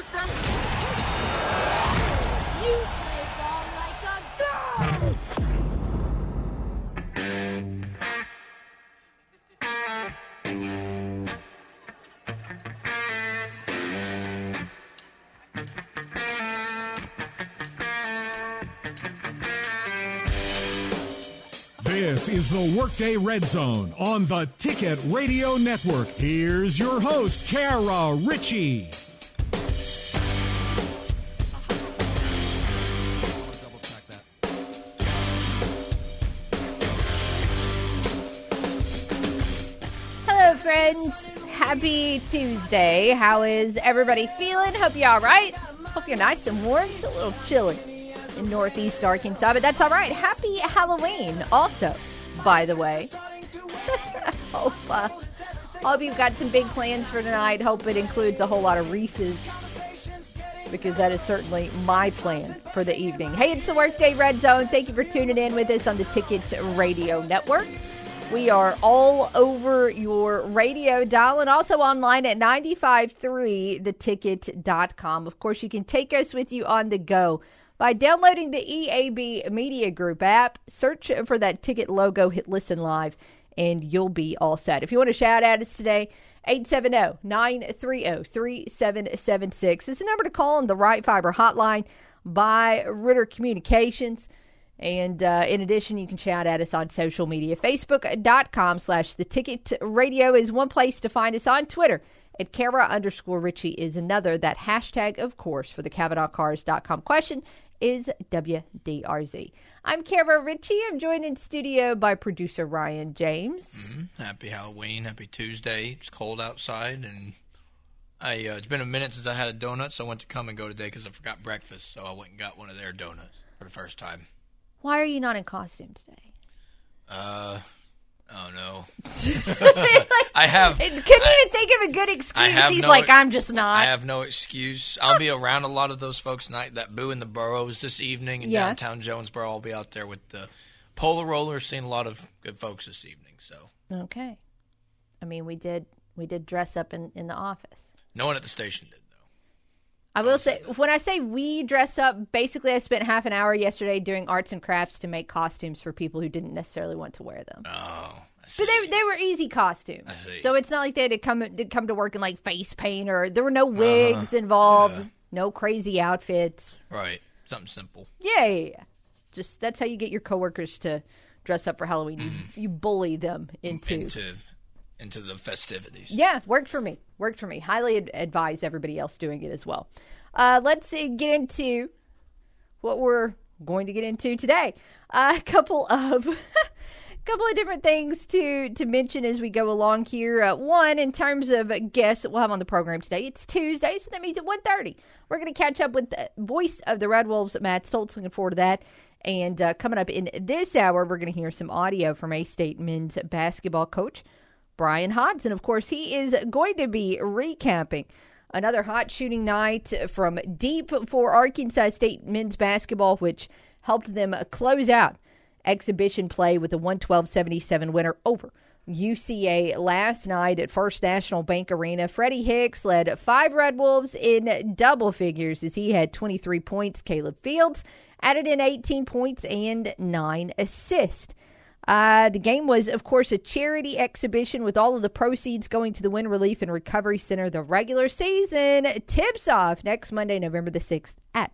from. You play ball like a girl. This is the Workday Red Zone on the Ticket Radio Network. Here's your host, Kara Richey. Happy Tuesday. How is everybody feeling? Hope you're all right. Hope you're nice and warm. It's a little chilly in Northeast Arkansas, but that's all right. Happy Halloween, also, by the way. hope, uh, hope you've got some big plans for tonight. Hope it includes a whole lot of Reese's because that is certainly my plan for the evening. Hey, it's the Workday Red Zone. Thank you for tuning in with us on the Ticket Radio Network. We are all over your radio dial and also online at 953theticket.com. Of course, you can take us with you on the go by downloading the EAB Media Group app. Search for that ticket logo, hit listen live, and you'll be all set. If you want to shout at us today, 870-930-3776 is the number to call on the Right Fiber hotline by Ritter Communications. And uh, in addition, you can shout at us on social media. Facebook.com slash the ticket radio is one place to find us on Twitter. At Kara underscore Richey is another. That hashtag, of course, for the CavenaughCars.com question is WDRZ. I'm Kara Richey. I'm joined in studio by producer Ryan James. Happy Halloween. Happy Tuesday. It's cold outside, and I uh, it's been a minute since I had a donut, so I went to come and go today because I forgot breakfast. So I went and got one of their donuts for the first time. Why are you not in costume today? Uh, oh no. I have. Couldn't even think of a good excuse. He's no- like, I'm just not. I have no excuse. I'll be around a lot of those folks tonight that boo in the boroughs this evening in Yeah. downtown Jonesboro. I'll be out there with the polar rollers, seeing a lot of good folks this evening. So Okay. I mean, we did we did dress up in in the office. no one at the station did. I will say when I say we dress up, basically I spent half an hour yesterday doing arts and crafts to make costumes for people who didn't necessarily want to wear them. Oh. But they they were easy costumes. see. So it's not like they had to come to come to work in like face paint or there were no wigs involved, Uh-huh. Yeah. no crazy outfits. right, something simple. Yeah, yeah, yeah. Just that's how you get your coworkers to dress up for Halloween. You you bully them into into into the festivities. Yeah, worked for me. Worked for me. Highly ad- advise everybody else doing it as well. Uh, let's uh, get into what we're going to get into today. a couple of couple of different things to to mention as we go along here. Uh, one, in terms of guests that we'll have on the program today, it's Tuesday, so that means at 1.30, we're going to catch up with the voice of the Red Wolves, Matt Stolz. Looking forward to that. And uh, coming up in this hour, we're going to hear some audio from A State men's basketball coach Bryan Hodgson. Of course, he is going to be recapping another hot shooting night from deep for Arkansas State men's basketball, which helped them close out exhibition play with a 112 77 winner over UCA last night at First National Bank Arena. Freddy Hicks led five Red Wolves in double figures as he had 23 points. Caleb Fields added in 18 points and nine assists. Uh, the game was, of course, a charity exhibition with all of the proceeds going to the Wynne Relief and Recovery Center. The regular season tips off next Monday, November the 6th at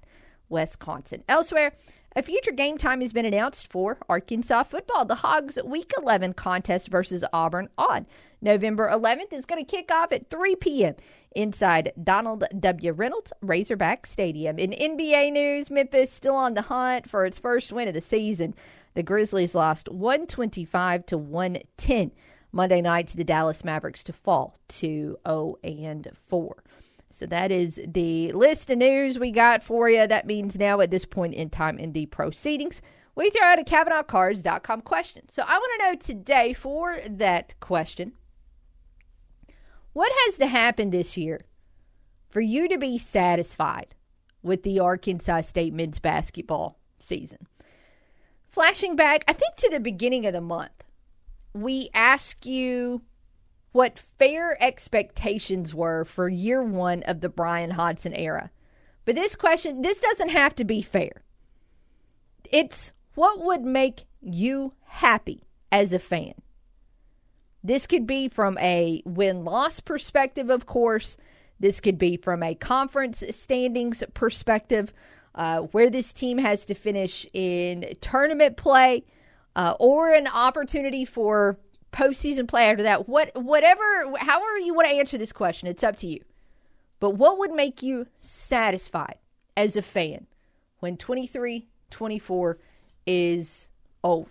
Wisconsin. Elsewhere, a future game time has been announced for Arkansas football. The Hogs Week 11 contest versus Auburn on November 11th is going to kick off at 3 p.m. inside Donald W. Reynolds Razorback Stadium. In NBA news, Memphis still on the hunt for its first win of the season. The Grizzlies lost 125 to 110 Monday night to the Dallas Mavericks to fall to 0 and 4. So that is the list of news we got for you. That means now at this point in time in the proceedings, we throw out a CavenaughCars.com question. So I want to know today for that question what has to happen this year for you to be satisfied with the Arkansas State men's basketball season? Flashing back, I think to the beginning of the month, we ask you what fair expectations were for year one of the Bryan Hodgson era. But this question, this doesn't have to be fair. It's what would make you happy as a fan? This could be from a win loss perspective, of course. This could be from a conference standings perspective, uh, where this team has to finish in tournament play, uh, or an opportunity for postseason play after that. What, whatever, however you want to answer this question, it's up to you. But what would make you satisfied as a fan when 23 24 is over?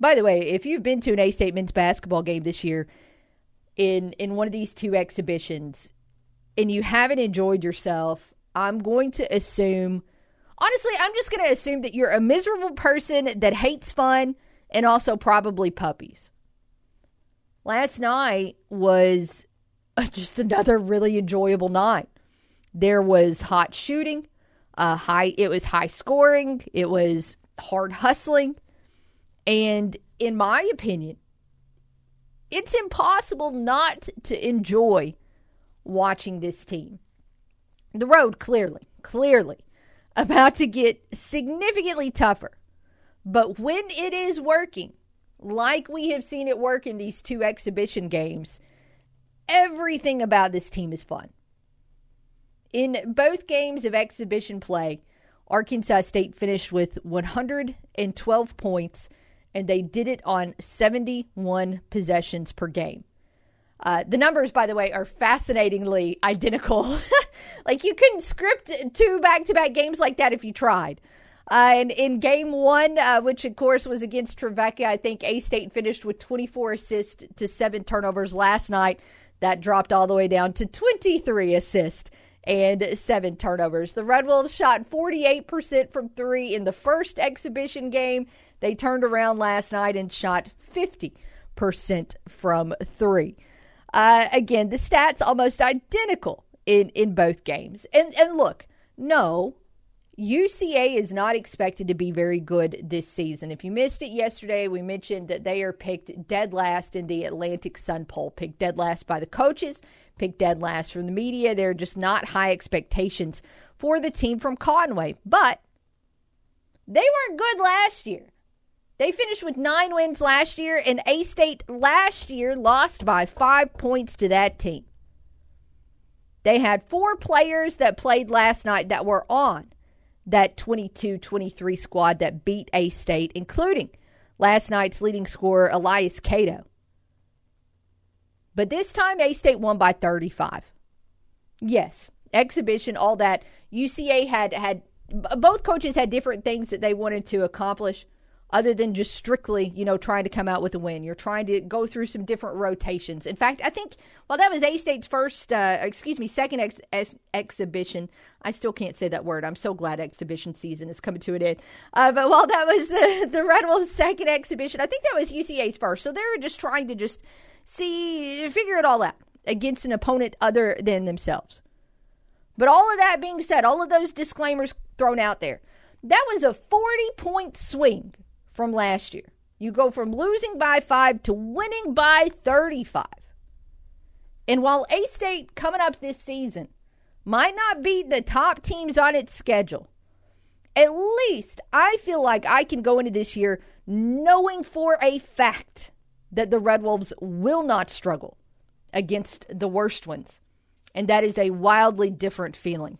By the way, if you've been to an A State men's basketball game this year in in one of these two exhibitions and you haven't enjoyed yourself, I'm going to assume honestly, I'm just going to assume that you're a miserable person that hates fun and also probably puppies. Last night was just another really enjoyable night. There was hot shooting, uh, high. It was high scoring. It was hard hustling, and in my opinion, it's impossible not to enjoy watching this team. The road clearly, clearly about to get significantly tougher. But when it is working, like we have seen it work in these two exhibition games, everything about this team is fun. In both games of exhibition play, Arkansas State finished with 112 points, and they did it on 71 possessions per game. Uh, the numbers, by the way, are fascinatingly identical. like you couldn't script two back to back games like that if you tried. Uh, and in game one, uh, which of course was against Trevecca, I think A State finished with 24 assists to seven turnovers last night. That dropped all the way down to 23 assists and seven turnovers. The Red Wolves shot 48% from three in the first exhibition game. They turned around last night and shot 50% from three. Uh, again, the stats almost identical in, in both games. And and look, no, UCA is not expected to be very good this season. If you missed it yesterday, we mentioned that they are picked dead last in the Atlantic Sun poll, picked dead last by the coaches, picked dead last from the media. There are just not high expectations for the team from Conway. But they weren't good last year. They finished with nine wins last year, and A State last year lost by five points to that team. They had four players that played last night that were on that 22 23 squad that beat A State, including last night's leading scorer, Elias Cato. But this time, A State won by 35. Yes, exhibition, all that. UCA had had both coaches had different things that they wanted to accomplish other than just strictly, you know, trying to come out with a win. You're trying to go through some different rotations. In fact, I think while that was A State's first, uh, excuse me, second ex- ex- exhibition, I still can't say that word. I'm so glad exhibition season is coming to an end. Uh, but while that was the, the Red Wolves' second exhibition, I think that was UCA's first. So they were just trying to just see, figure it all out against an opponent other than themselves. But all of that being said, all of those disclaimers thrown out there, that was a 40 point swing from last year. You go from losing by five to winning by 35. And while A State coming up this season might not be the top teams on its schedule, at least I feel like I can go into this year knowing for a fact that the Red Wolves will not struggle against the worst ones. And that is a wildly different feeling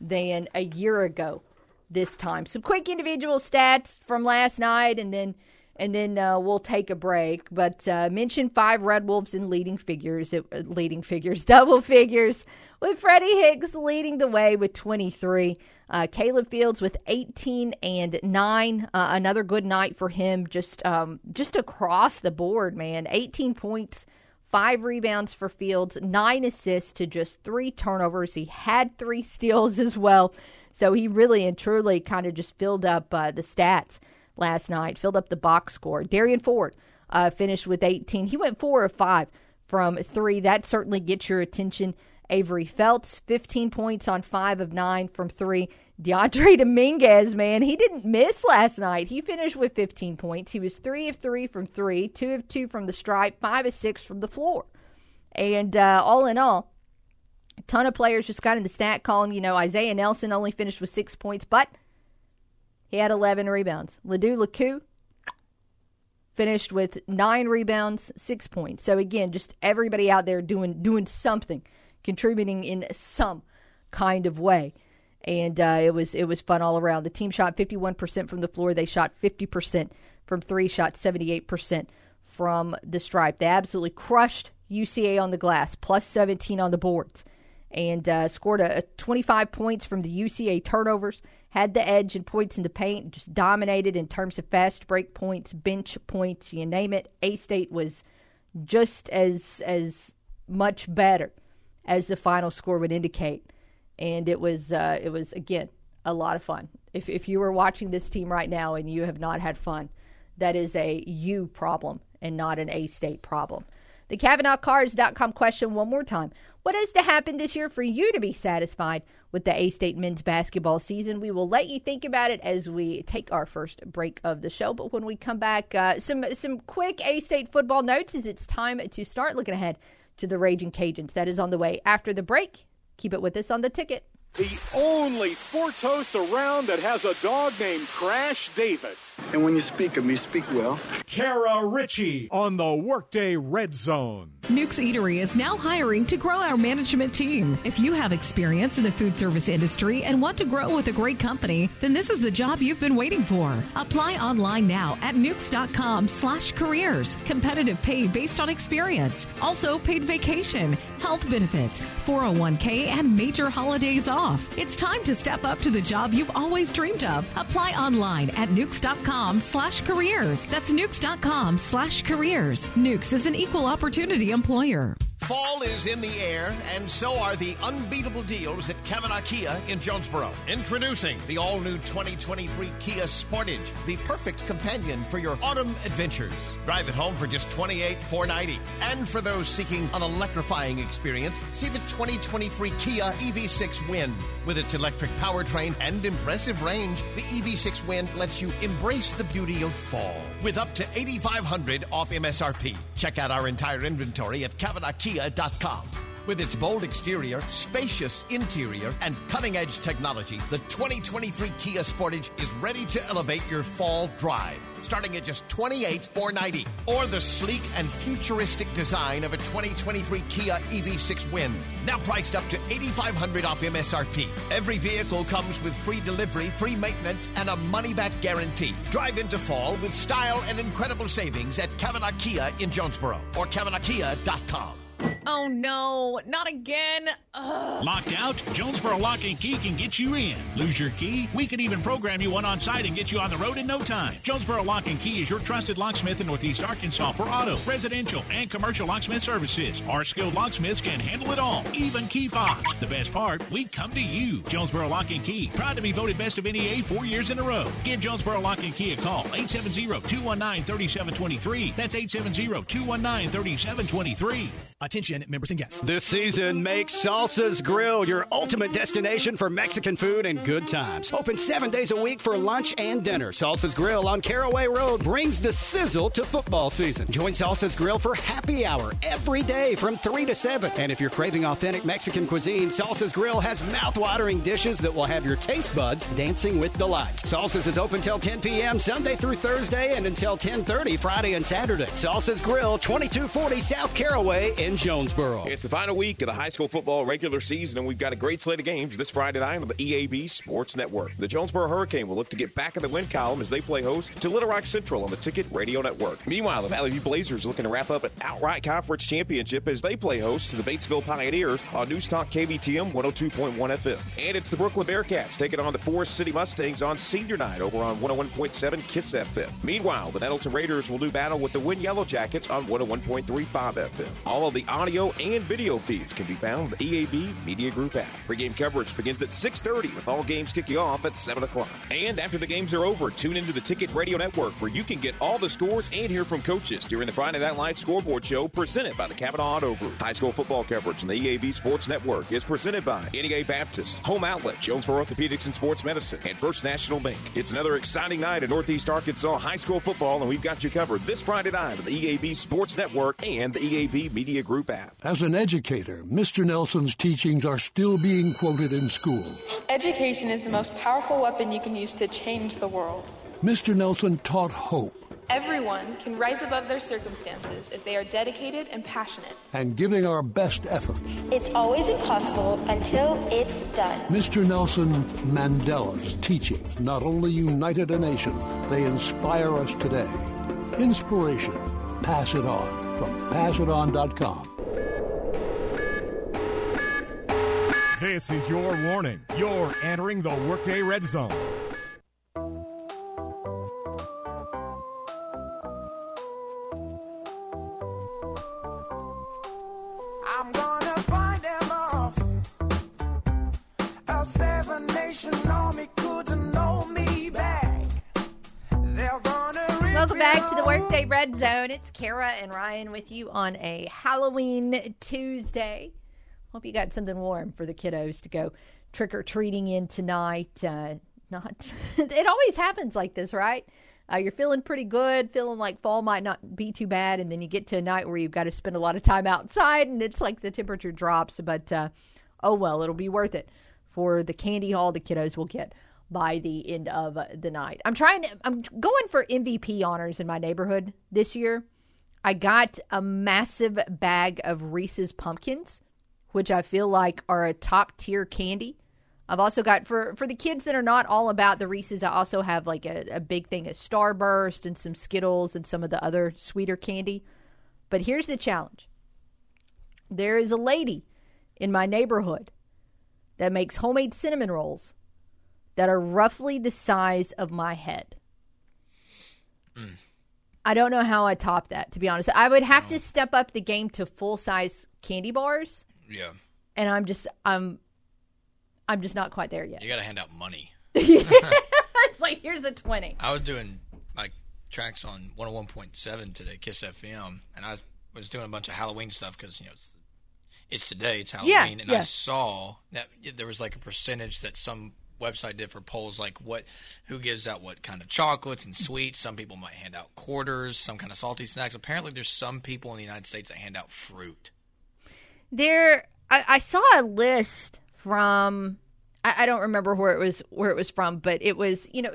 than a year ago this time. Some quick individual stats from last night, and then and then uh, we'll take a break. But uh, mention five Red Wolves in leading figures, uh, leading figures, double figures, with Freddy Hicks leading the way with 23. Uh, Caleb Fields with 18 and nine. Uh, another good night for him, just um, just across the board, man. 18 points. Five rebounds for Fields, nine assists to just three turnovers. He had three steals as well. So he really and truly kind of just filled up uh, the stats last night, filled up the box score. Darian Ford uh, finished with 18. He went four of five from three. That certainly gets your attention Avery Felts, 15 points on 5 of 9 from 3. Dyondre Dominguez, man, he didn't miss last night. He finished with 15 points. He was 3 of 3 from 3, 2 of 2 from the stripe, 5 of 6 from the floor. And uh, all in all, ton of players just got in the stat column. You know, Isaiah Nelson only finished with 6 points, but he had 11 rebounds. Lado Laku finished with 9 rebounds, 6 points. So again, just everybody out there doing doing something contributing in some kind of way. And uh, it was it was fun all around. The team shot 51% from the floor. They shot 50% from three. Shot 78% from the stripe. They absolutely crushed UCA on the glass, plus 17 on the boards, and uh, scored a, a 25 points from the UCA turnovers. Had the edge in points in the paint. Just dominated in terms of fast break points, bench points, you name it. A State was just as as much better as the final score would indicate. And it was uh, it was again a lot of fun. If if you were watching this team right now and you have not had fun, that is a you problem and not an A State problem. The CavenaughCars.com question one more time. What has to happen this year for you to be satisfied with the A State men's basketball season? We will let you think about it as we take our first break of the show. But when we come back, uh, some some quick A State football notes as it's time to start looking ahead to the Raging Cajuns. That is on the way after the break. Keep it with us on the ticket. The only sports host around that has a dog named Crash Davis. And when you speak of me, speak well. Kara Richey on the Workday Red Zone. Nuke's Eatery is now hiring to grow our management team. If you have experience in the food service industry and want to grow with a great company, then this is the job you've been waiting for. Apply online now at nukes.com slash careers. Competitive pay based on experience. Also paid vacation, health benefits, 401k, and major holidays off. It's time to step up to the job you've always dreamed of. Apply online at nukes.com slash careers. That's nukes.com slash careers. Nukes is an equal opportunity employer. Fall is in the air, and so are the unbeatable deals at Cavenaugh Kia in Jonesboro. Introducing the all new 2023 Kia Sportage, the perfect companion for your autumn adventures. Drive it home for just $28,490. And for those seeking an electrifying experience, see the 2023 Kia EV6 With its electric powertrain and impressive range, the EV6 Wind lets you embrace the beauty of fall with up to 8500 off MSRP. Check out our entire inventory at CavenaughKia.com. With its bold exterior, spacious interior, and cutting edge technology, the 2023 Kia Sportage is ready to elevate your fall drive. Starting at just $28,490. Or the sleek and futuristic design of a 2023 Kia EV6 Wind. Now priced up to 8,500 off MSRP. Every vehicle comes with free delivery, free maintenance, and a money back guarantee. Drive into fall with style and incredible savings at Cavenaugh Kia in Jonesboro or CavenaughKia.com. Oh no, not again. Ugh. Locked out? Jonesboro Lock and Key can get you in. Lose your key? We can even program you one on site and get you on the road in no time. Jonesboro Lock and Key is your trusted locksmith in Northeast Arkansas for auto, residential, and commercial locksmith services. Our skilled locksmiths can handle it all, even key fobs. The best part, we come to you. Jonesboro Lock and Key, proud to be voted best of NEA four years in a row. Give Jonesboro Lock and Key a call, 870-219-3723. That's 870-219-3723. Attention, members and guests. This season, make Salsa's Grill your ultimate destination for Mexican food and good times. Open seven days a week for lunch and dinner. Salsa's Grill on Caraway Road brings the sizzle to football season. Join Salsa's Grill for happy hour every day from 3 to 7. And if you're craving authentic Mexican cuisine, Salsa's Grill has mouth-watering dishes that will have your taste buds dancing with delight. Salsa's is open till 10 p.m. Sunday through Thursday and until 10:30 Friday and Saturday. Salsa's Grill, 2240 South Caraway in Jonesboro. It's the final week of the high school football regular season, and we've got a great slate of games this Friday night on the EAB Sports Network. The Jonesboro Hurricane will look to get back in the win column as they play host to Little Rock Central on the Ticket Radio Network. Meanwhile, the Valley View Blazers looking to wrap up an outright conference championship as they play host to the Batesville Pioneers on News Talk KBTM 102.1 FM. And it's the Brookland Bearcats taking on the Forest City Mustangs on senior night over on 101.7 Kiss FM. Meanwhile, the Nettleton Raiders will do battle with the Wynne Yellow Jackets on 101.35 FM. All of the audio and video feeds can be found on the EAB Media Group app. Pre-game coverage begins at 6.30 with all games kicking off at 7 o'clock. And after the games are over, tune into the Ticket Radio Network where you can get all the scores and hear from coaches during the Friday Night Lights Scoreboard Show presented by the Cavenaugh Auto Group. High school football coverage on the EAB Sports Network is presented by NEA Baptist, Home Outlet, Jonesboro Orthopedics and Sports Medicine, and First National Bank. It's another exciting night in Northeast Arkansas high school football, and we've got you covered this Friday night on the EAB Sports Network and the EAB Media Group app. As an educator, Mr. Nelson's teachings are still being quoted in schools. Education is the most powerful weapon you can use to change the world. Mr. Nelson taught hope Everyone can rise above their circumstances if they are dedicated and passionate. and giving our best efforts. It's always impossible until it's done. Mr. Nelson Mandela's teachings not only united a nation, they inspire us today. Inspiration. Pass it on from passiton.com. This is your warning. You're entering the Workday Red Zone. The. Workday Red Zone. It's Kara and Ryan with you on a Halloween Tuesday. Hope you got something warm for the kiddos to go trick or treating in tonight. Uh, not, it always happens like this, right? Uh, you're feeling pretty good, feeling like fall might not be too bad, and then you get to a night where you've got to spend a lot of time outside, and it's like the temperature drops. But uh, oh well, it'll be worth it for the candy haul the kiddos will get by the end of the night. I'm trying to, I'm going for MVP honors in my neighborhood this year. I got a massive bag of Reese's pumpkins, which I feel like are a top tier candy. I've also got for for the kids that are not all about the Reese's. I also have like a, a big thing of Starburst and some Skittles and some of the other sweeter candy. But here's the challenge: there is a lady in my neighborhood that makes homemade cinnamon rolls that are roughly the size of my head. Mm. I don't know how I top that, to be honest. I would have to step up the game to full size candy bars, Yeah. and I'm just I'm I'm just not quite there yet. You got to hand out money. it's like here's a twenty. I was doing like tracks on 101.7 today, Kiss FM, and I was doing a bunch of Halloween stuff because you know it's, it's today, it's Yeah, Halloween, and yeah. I saw that there was like a percentage that some website did for polls, like what who gives out what kind of chocolates and sweets. Some people might hand out quarters, some kind of salty snacks. Apparently, there's some people in the United States that hand out fruit. There, I, I saw a list from I, I don't remember where it was where it was from, but it was you know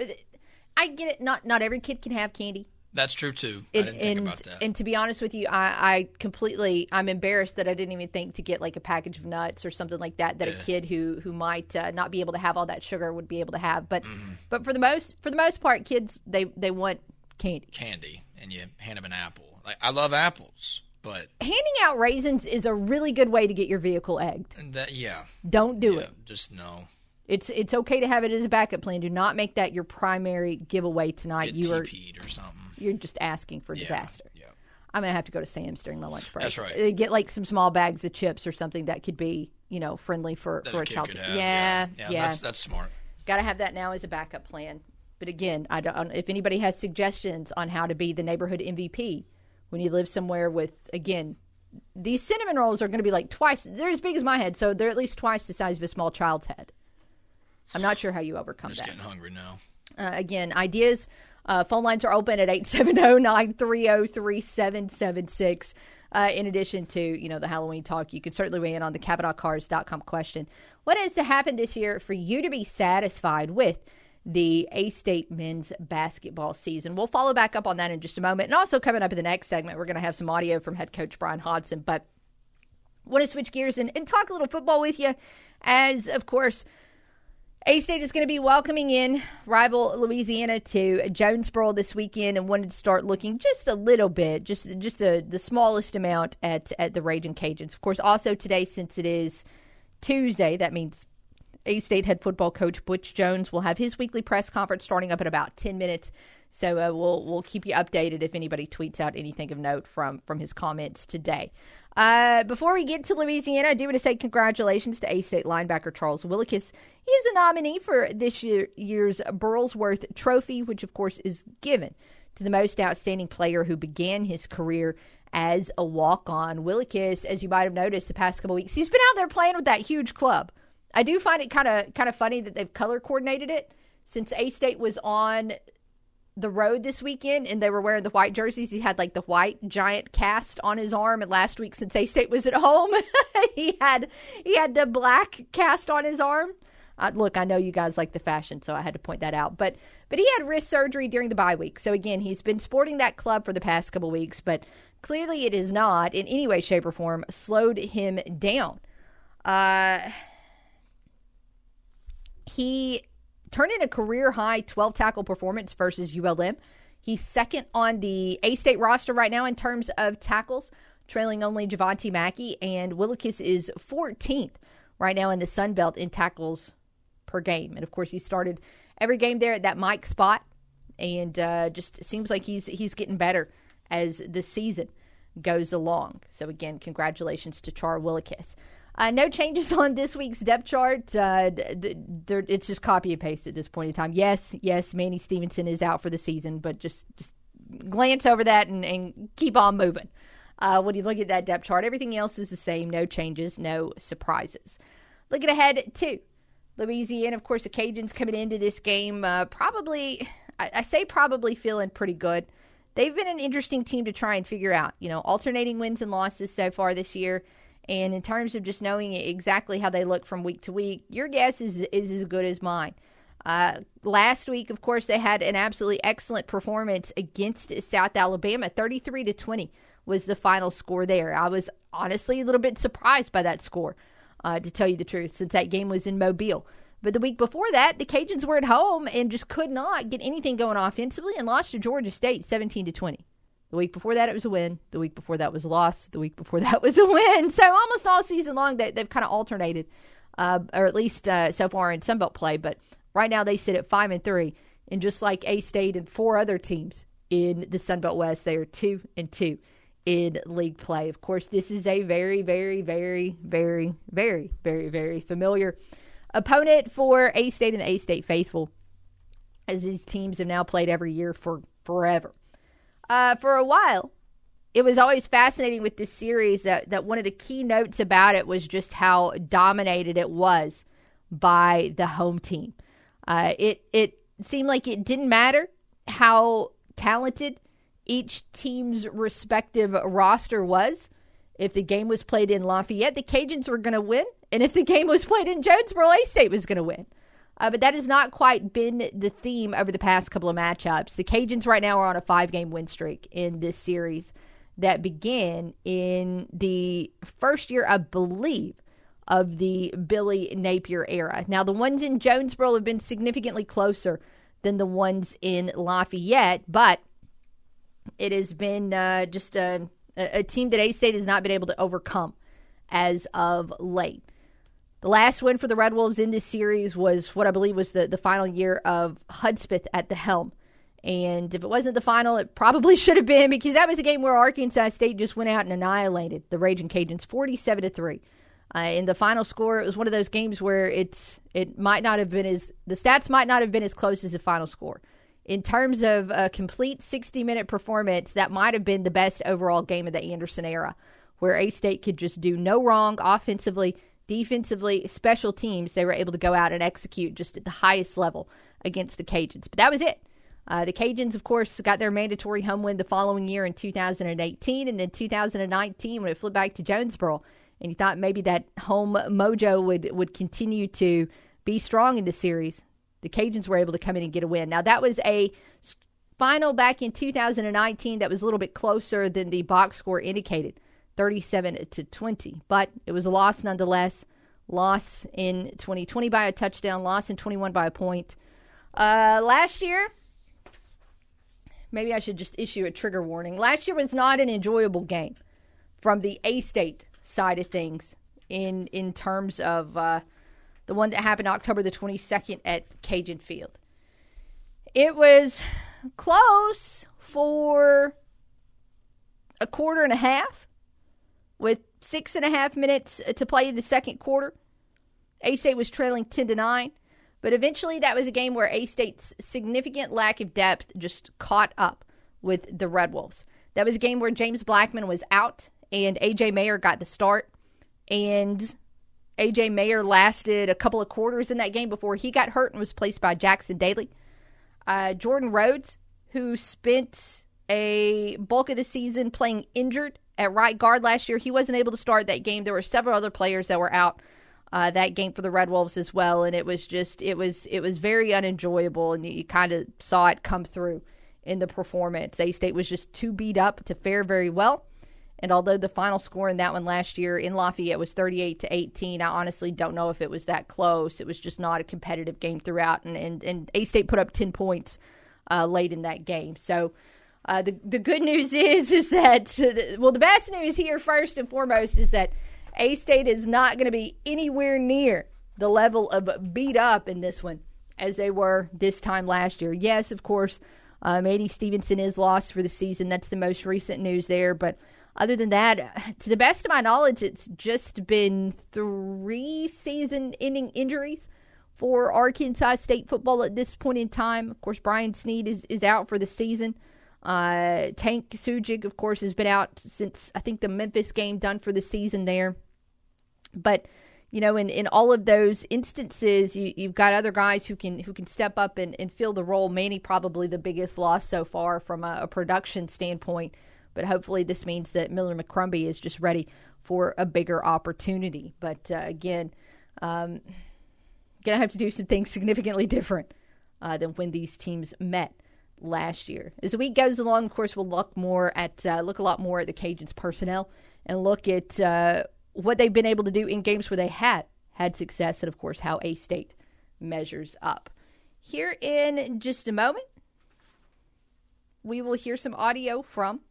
I get it. Not not every kid can have candy. That's true too. I And, didn't think and, about that. and to be honest with you, I, I completely I'm embarrassed that I didn't even think to get like a package of nuts or something like that that a kid who who might uh, not be able to have all that sugar would be able to have. But Mm-hmm. but for the most for the most part, kids they they want candy. Candy, and you hand them an apple. Like I love apples, but Handing out raisins is a really good way to get your vehicle egged. that yeah, Don't do yeah, it. Just no. It's it's okay to have it as a backup plan. Do not make that your primary giveaway tonight. Get you are or something. You're just asking for disaster. Yeah. I'm gonna have to go to Sam's during my lunch break. That's right. Uh, Get like some small bags of chips or something that could be you know friendly for That for a child. have. yeah, yeah, yeah. That's that's smart. Got to have that now as a backup plan. But again, I don't. If anybody has suggestions on how to be the neighborhood MVP when you live somewhere with again. These cinnamon rolls are going to be like twice. They're as big as my head, so they're at least twice the size of a small child's head. I'm not sure how you overcome I'm just that. getting hungry now. Uh, again, ideas. Uh, phone lines are open at 870-930-3776. Uh, in addition to, you know, the Halloween talk, you can certainly weigh in on the CavenaughCars.com question. What has to happen this year for you to be satisfied with the A-State men's basketball season? We'll follow back up on that in just a moment. And also coming up in the next segment, we're going to have some audio from head coach Bryan Hodgson. But want to switch gears and, and talk a little football with you as, of course, A State is going to be welcoming in rival Louisiana to Jonesboro this weekend, and wanted to start looking just a little bit, just just a, the smallest amount at at the Raging Cajuns. Of course, also today since it is Tuesday, that means A State head football coach Butch Jones will have his weekly press conference starting up in about 10 minutes. So uh, we'll we'll keep you updated if anybody tweets out anything of note from from his comments today. Uh, before we get to Louisiana, I do want to say congratulations to A State linebacker Charles Willekes. He is a nominee for this year, year's Burlsworth Trophy, which of course is given to the most outstanding player who began his career as a walk on. Willekes, as you might have noticed the past couple weeks, he's been out there playing with that huge club. I do find it kind of kind of funny that they've color coordinated it since A State was on the road this weekend and they were wearing the white jerseys. He had like the white giant cast on his arm. And last week, since A State was at home, he had he had the black cast on his arm. Uh, look, I know you guys like the fashion, so I had to point that out. But but he had wrist surgery during the bye week, so again, he's been sporting that club for the past couple weeks. But clearly, it is not in any way, shape, or form slowed him down. Uh, he turned in a career high 12 tackle performance versus ULM. He's second on the A State roster right now in terms of tackles, trailing only Javante Mackey, and Willekes is 14th right now in the Sun Belt in tackles per game. And of course, he started every game there at that Mike spot, and uh, just seems like he's he's getting better as the season goes along. So again, congratulations to Char Willekes. Uh, no changes on this week's depth chart. Uh, it's just copy and paste at this point in time. Yes, yes, Manny Stevenson is out for the season, but just just glance over that and, and keep on moving. Uh, when you look at that depth chart, everything else is the same. No changes, no surprises. Looking ahead to Louisiana, of course, the Cajuns coming into this game uh, probably, I, I say probably feeling pretty good. They've been an interesting team to try and figure out. You know, alternating wins and losses so far this year. And in terms of just knowing exactly how they look from week to week, your guess is, is as good as mine. Uh, last week, of course, they had an absolutely excellent performance against South Alabama. 33 to 20 was the final score there. I was honestly a little bit surprised by that score, uh, to tell you the truth, since that game was in Mobile. But the week before that, the Cajuns were at home and just could not get anything going offensively and lost to Georgia State 17 to 20. The week before that, it was a win. The week before that was a loss. The week before that was a win. So almost all season long, they, have kind of alternated, uh, or at least uh, so far in Sunbelt play. But right now, they sit at five and three, and just like A State and four other teams in the Sunbelt West, they are two and two in league play. Of course, this is a very, very, very, very, very, very, very familiar opponent for A State and A State faithful, as these teams have now played every year for forever uh, for a while, it was always fascinating with this series that, that one of the key notes about it was just how dominated it was by the home team. Uh, it it seemed like it didn't matter how talented each team's respective roster was. If the game was played in Lafayette, the Cajuns were going to win, and if the game was played in Jonesboro, A State was going to win. Uh, but that has not quite been the theme over the past couple of matchups. The Cajuns right now are on a five game win streak in this series that began in the first year, I believe, of the Billy Napier era. Now, the ones in Jonesboro have been significantly closer than the ones in Lafayette, but it has been uh, just a, a team that A State has not been able to overcome as of late. The last win for the Red Wolves in this series was what I believe was the, the final year of Hudspeth at the helm. And if it wasn't the final, it probably should have been because that was a game where Arkansas State just went out and annihilated the Raging Cajuns 47 to 3. Uh, in the final score, it was one of those games where it's it might not have been as the stats might not have been as close as the final score. In terms of a complete 60 minute performance, that might have been the best overall game of the Anderson era, where A State could just do no wrong offensively defensively, special teams, they were able to go out and execute just at the highest level against the Cajuns. But that was it. Uh, the Cajuns, of course, got their mandatory home win the following year in 2018, and then 2019 when it flipped back to Jonesboro. And you thought maybe that home mojo would would continue to be strong in the series. The Cajuns were able to come in and get a win. Now that was a final back in 2019 that was a little bit closer than the box score indicated. 37 to 20. But it was a loss nonetheless. Loss in 2020 by a touchdown, loss in 21 by a point. Uh, last year, maybe I should just issue a trigger warning. Last year was not an enjoyable game from the A State side of things in in terms of uh, the one that happened October the 22nd at Cajun Field. It was close for a quarter and a half with six and a half minutes to play in the second quarter. A State was trailing 10 to 9, but eventually that was a game where A State's significant lack of depth just caught up with the Red Wolves. That was a game where James Blackman was out and AJ Mayer got the start. And AJ Mayer lasted a couple of quarters in that game before he got hurt and was placed by Jackson Daly. Uh, Jordan Rhodes, who spent a bulk of the season playing injured at right guard last year, he wasn't able to start that game. There were several other players that were out uh, that game for the Red Wolves as well, and it was just it was it was very unenjoyable, and you, you kind of saw it come through in the performance. A State was just too beat up to fare very well. And although the final score in that one last year in Lafayette was 38 to 18, I honestly don't know if it was that close. It was just not a competitive game throughout, and and, and A State put up 10 points uh, late in that game. So. Uh, the the good news is is that well the best news here first and foremost is that A State is not going to be anywhere near the level of beat up in this one as they were this time last year. Yes, of course, um, Adie Stevenson is lost for the season. That's the most recent news there. But other than that, to the best of my knowledge, it's just been three season ending injuries for Arkansas State football at this point in time. Of course, Brian Sneed is, is out for the season. Uh, Tank Sujik, of course, has been out since I think the Memphis game done for the season there. But you know, in, in all of those instances, you, you've got other guys who can who can step up and, and fill the role. Manny probably the biggest loss so far from a, a production standpoint, but hopefully this means that Miller McCrumby is just ready for a bigger opportunity. But uh, again, um, gonna have to do some things significantly different uh, than when these teams met last year. As the week goes along, of course, we'll look more at uh, look a lot more at the Cajuns personnel and look at uh, what they've been able to do in games where they had had success, and of course, how A State measures up. Here in just a moment, we will hear some audio from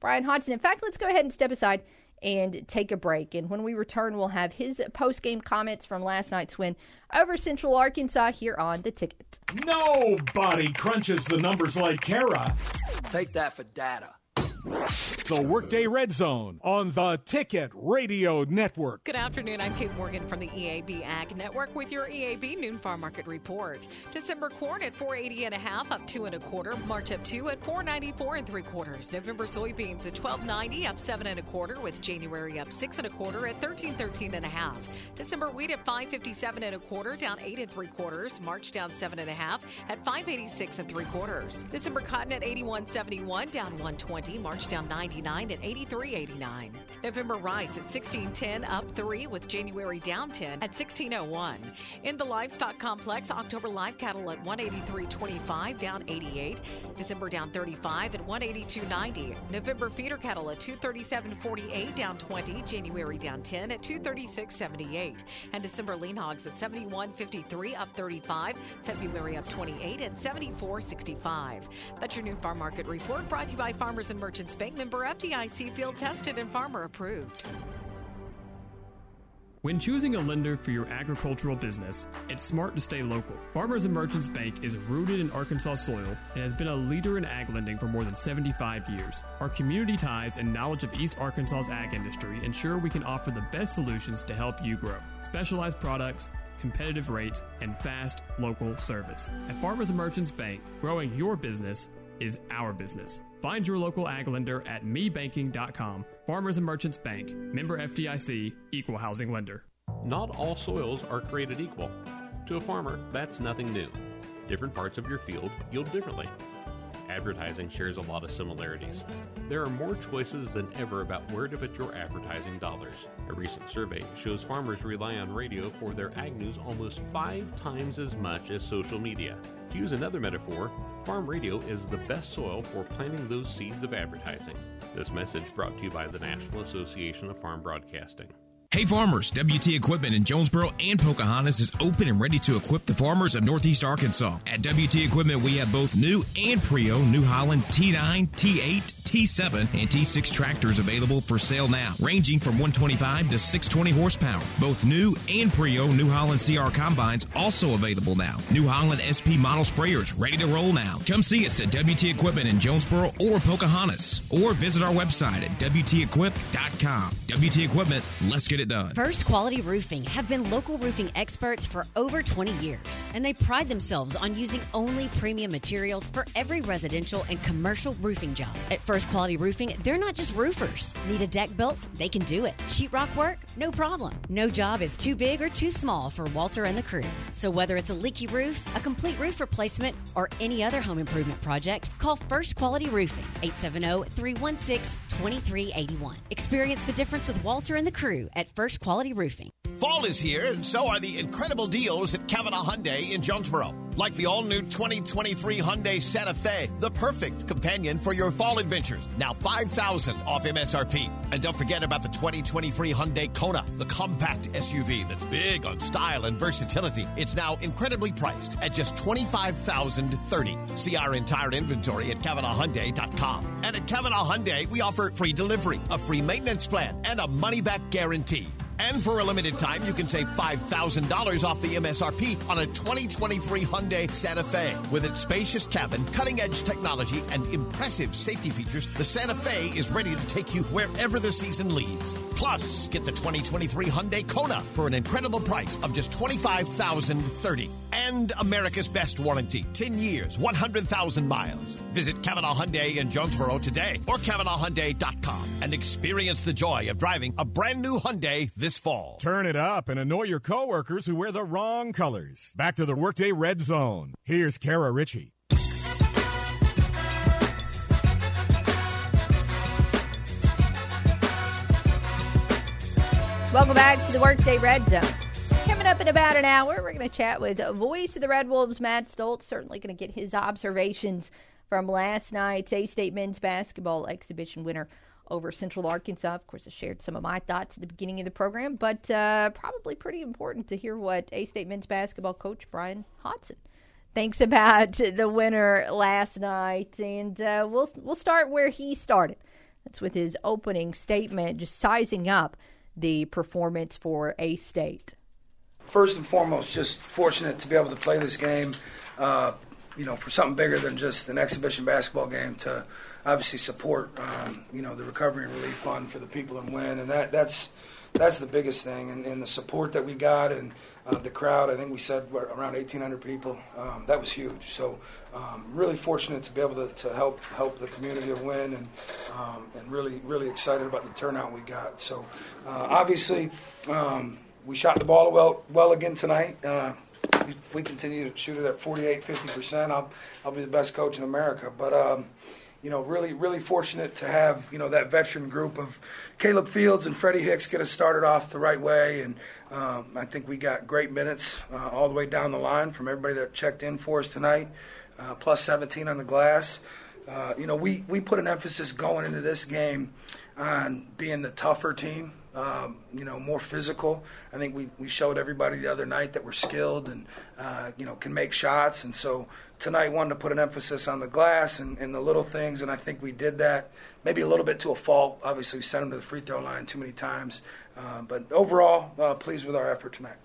Bryan Hodgson. In fact, let's go ahead and step aside and take a break. And when we return, we'll have his post game comments from last night's win over Central Arkansas here on the ticket. Nobody crunches the numbers like Kara. Take that for data. The Workday Red Zone on the Ticket Radio Network. Good afternoon. I'm Kate Morgan from the EAB Ag Network with your EAB Noon Farm Market Report. December corn at 480 and a half, up two and a quarter. March up two at 494 and three quarters. November soybeans at 1290, up seven and a quarter, with January up six and a quarter at 1313 and a half. December wheat at 557 and a quarter, down eight and three quarters. March down seven and a half at 586 and three quarters. December cotton at 8171, down 120. March Down 99 at 83.89. November rice at 1610 up 3 with January down 10 at 1601. In the livestock complex, October live cattle at 183.25 down 88. December down 35 at 182.90. November feeder cattle at 237.48 down 20. January down 10 at 236.78. And December lean hogs at 71.53 up 35. February up 28 at 74.65. That's your new farm market report brought to you by Farmers and Merchants Bank member FDIC field tested and farmer approved. When choosing a lender for your agricultural business, it's smart to stay local. Farmers and Merchants Bank is rooted in Arkansas soil and has been a leader in ag lending for more than 75 years. Our community ties and knowledge of East Arkansas's ag industry ensure we can offer the best solutions to help you grow. Specialized products, competitive rates, and fast local service. At Farmers and Merchants Bank, growing your business is our business. Find your local ag lender at mebanking.com. Farmers and Merchants Bank, member FDIC, equal housing lender. Not all soils are created equal. To a farmer, that's nothing new. Different parts of your field yield differently. Advertising shares a lot of similarities. There are more choices than ever about where to put your advertising dollars. A recent survey shows farmers rely on radio for their ag news almost five times as much as social media. To use another metaphor, farm radio is the best soil for planting those seeds of advertising. This message brought to you by the National Association of Farm Broadcasting. Hey farmers, WT Equipment in Jonesboro and Pocahontas is open and ready to equip the farmers of Northeast Arkansas. At WT Equipment, we have both new and pre-owned New Holland T9, T8, T7 and T6 tractors available for sale now, ranging from 125 to 620 horsepower. Both new and pre-owned New Holland CR combines also available now. New Holland SP model sprayers ready to roll now. Come see us at WT Equipment in Jonesboro or Pocahontas, or visit our website at WTEquip.com. WT Equipment, let's get it done. First Quality Roofing have been local roofing experts for over 20 years, and they pride themselves on using only premium materials for every residential and commercial roofing job. At First Quality Roofing, they're not just roofers. Need a deck built? They can do it. Sheetrock work? No problem. No job is too big or too small for Walter and the crew. So whether it's a leaky roof, a complete roof replacement, or any other home improvement project, call First Quality Roofing 870 316 2381. Experience the difference with Walter and the crew at First Quality Roofing. Fall is here, and so are the incredible deals at Cavenaugh Hyundai in Jonesboro. Like the all new 2023 Hyundai Santa Fe, the perfect companion for your fall adventures. Now 5000 off MSRP. And don't forget about the 2023 Hyundai Kona, the compact SUV that's big on style and versatility. It's now incredibly priced at just 25,030. See our entire inventory at CavenaughHyundai.com. And at Cavenaugh Hyundai, we offer free delivery, a free maintenance plan, and a money back guarantee. And for a limited time, you can save $5,000 off the MSRP on a 2023 Hyundai Santa Fe. With its spacious cabin, cutting edge technology, and impressive safety features, the Santa Fe is ready to take you wherever the season leads. Plus, get the 2023 Hyundai Kona for an incredible price of just 25,030. And America's best warranty 10 years, 100,000 miles. Visit Cavenaugh Hyundai in Jonesboro today or CavenaughHyundai.com and experience the joy of driving a brand new Hyundai this fall. Turn it up and annoy your coworkers who wear the wrong colors. Back to the Workday Red Zone. Here's Kara Richey. Welcome back to the Workday Red Zone. Coming up in about an hour, we're going to chat with voice of the Red Wolves, Matt Stolz. Certainly going to get his observations from last night's A State men's basketball exhibition winner over Central Arkansas. Of course, I shared some of my thoughts at the beginning of the program, but uh, probably pretty important to hear what A State men's basketball coach Bryan Hodgson thinks about the winner last night. And uh, we'll we'll start where he started. That's with his opening statement, just sizing up the performance for A State. First and foremost, just fortunate to be able to play this game. Uh, you know, for something bigger than just an exhibition basketball game to obviously support, um, you know, the Recovery and Relief Fund for the people in Wynne, and that that's that's the biggest thing, and, and the support that we got and uh, the crowd. I think we said around 1,800 people. Um, that was huge. So um, really fortunate to be able to, to help help the community of Wynne, and um, and really really excited about the turnout we got. So uh, obviously. Um, we shot the ball well, well again tonight. Uh, if we continue to shoot it at 48, 50%, I'll, I'll be the best coach in America. But, um, you know, really, really fortunate to have, you know, that veteran group of Caleb Fields and Freddy Hicks get us started off the right way. And um, I think we got great minutes uh, all the way down the line from everybody that checked in for us tonight, uh, plus 17 on the glass. Uh, you know, we, we put an emphasis going into this game on being the tougher team um, you know, more physical. I think we, we showed everybody the other night that we're skilled and, uh, you know, can make shots. And so tonight wanted to put an emphasis on the glass and, and the little things, and I think we did that. Maybe a little bit to a fault. Obviously, we sent them to the free throw line too many times. Uh, but overall, uh, pleased with our effort tonight.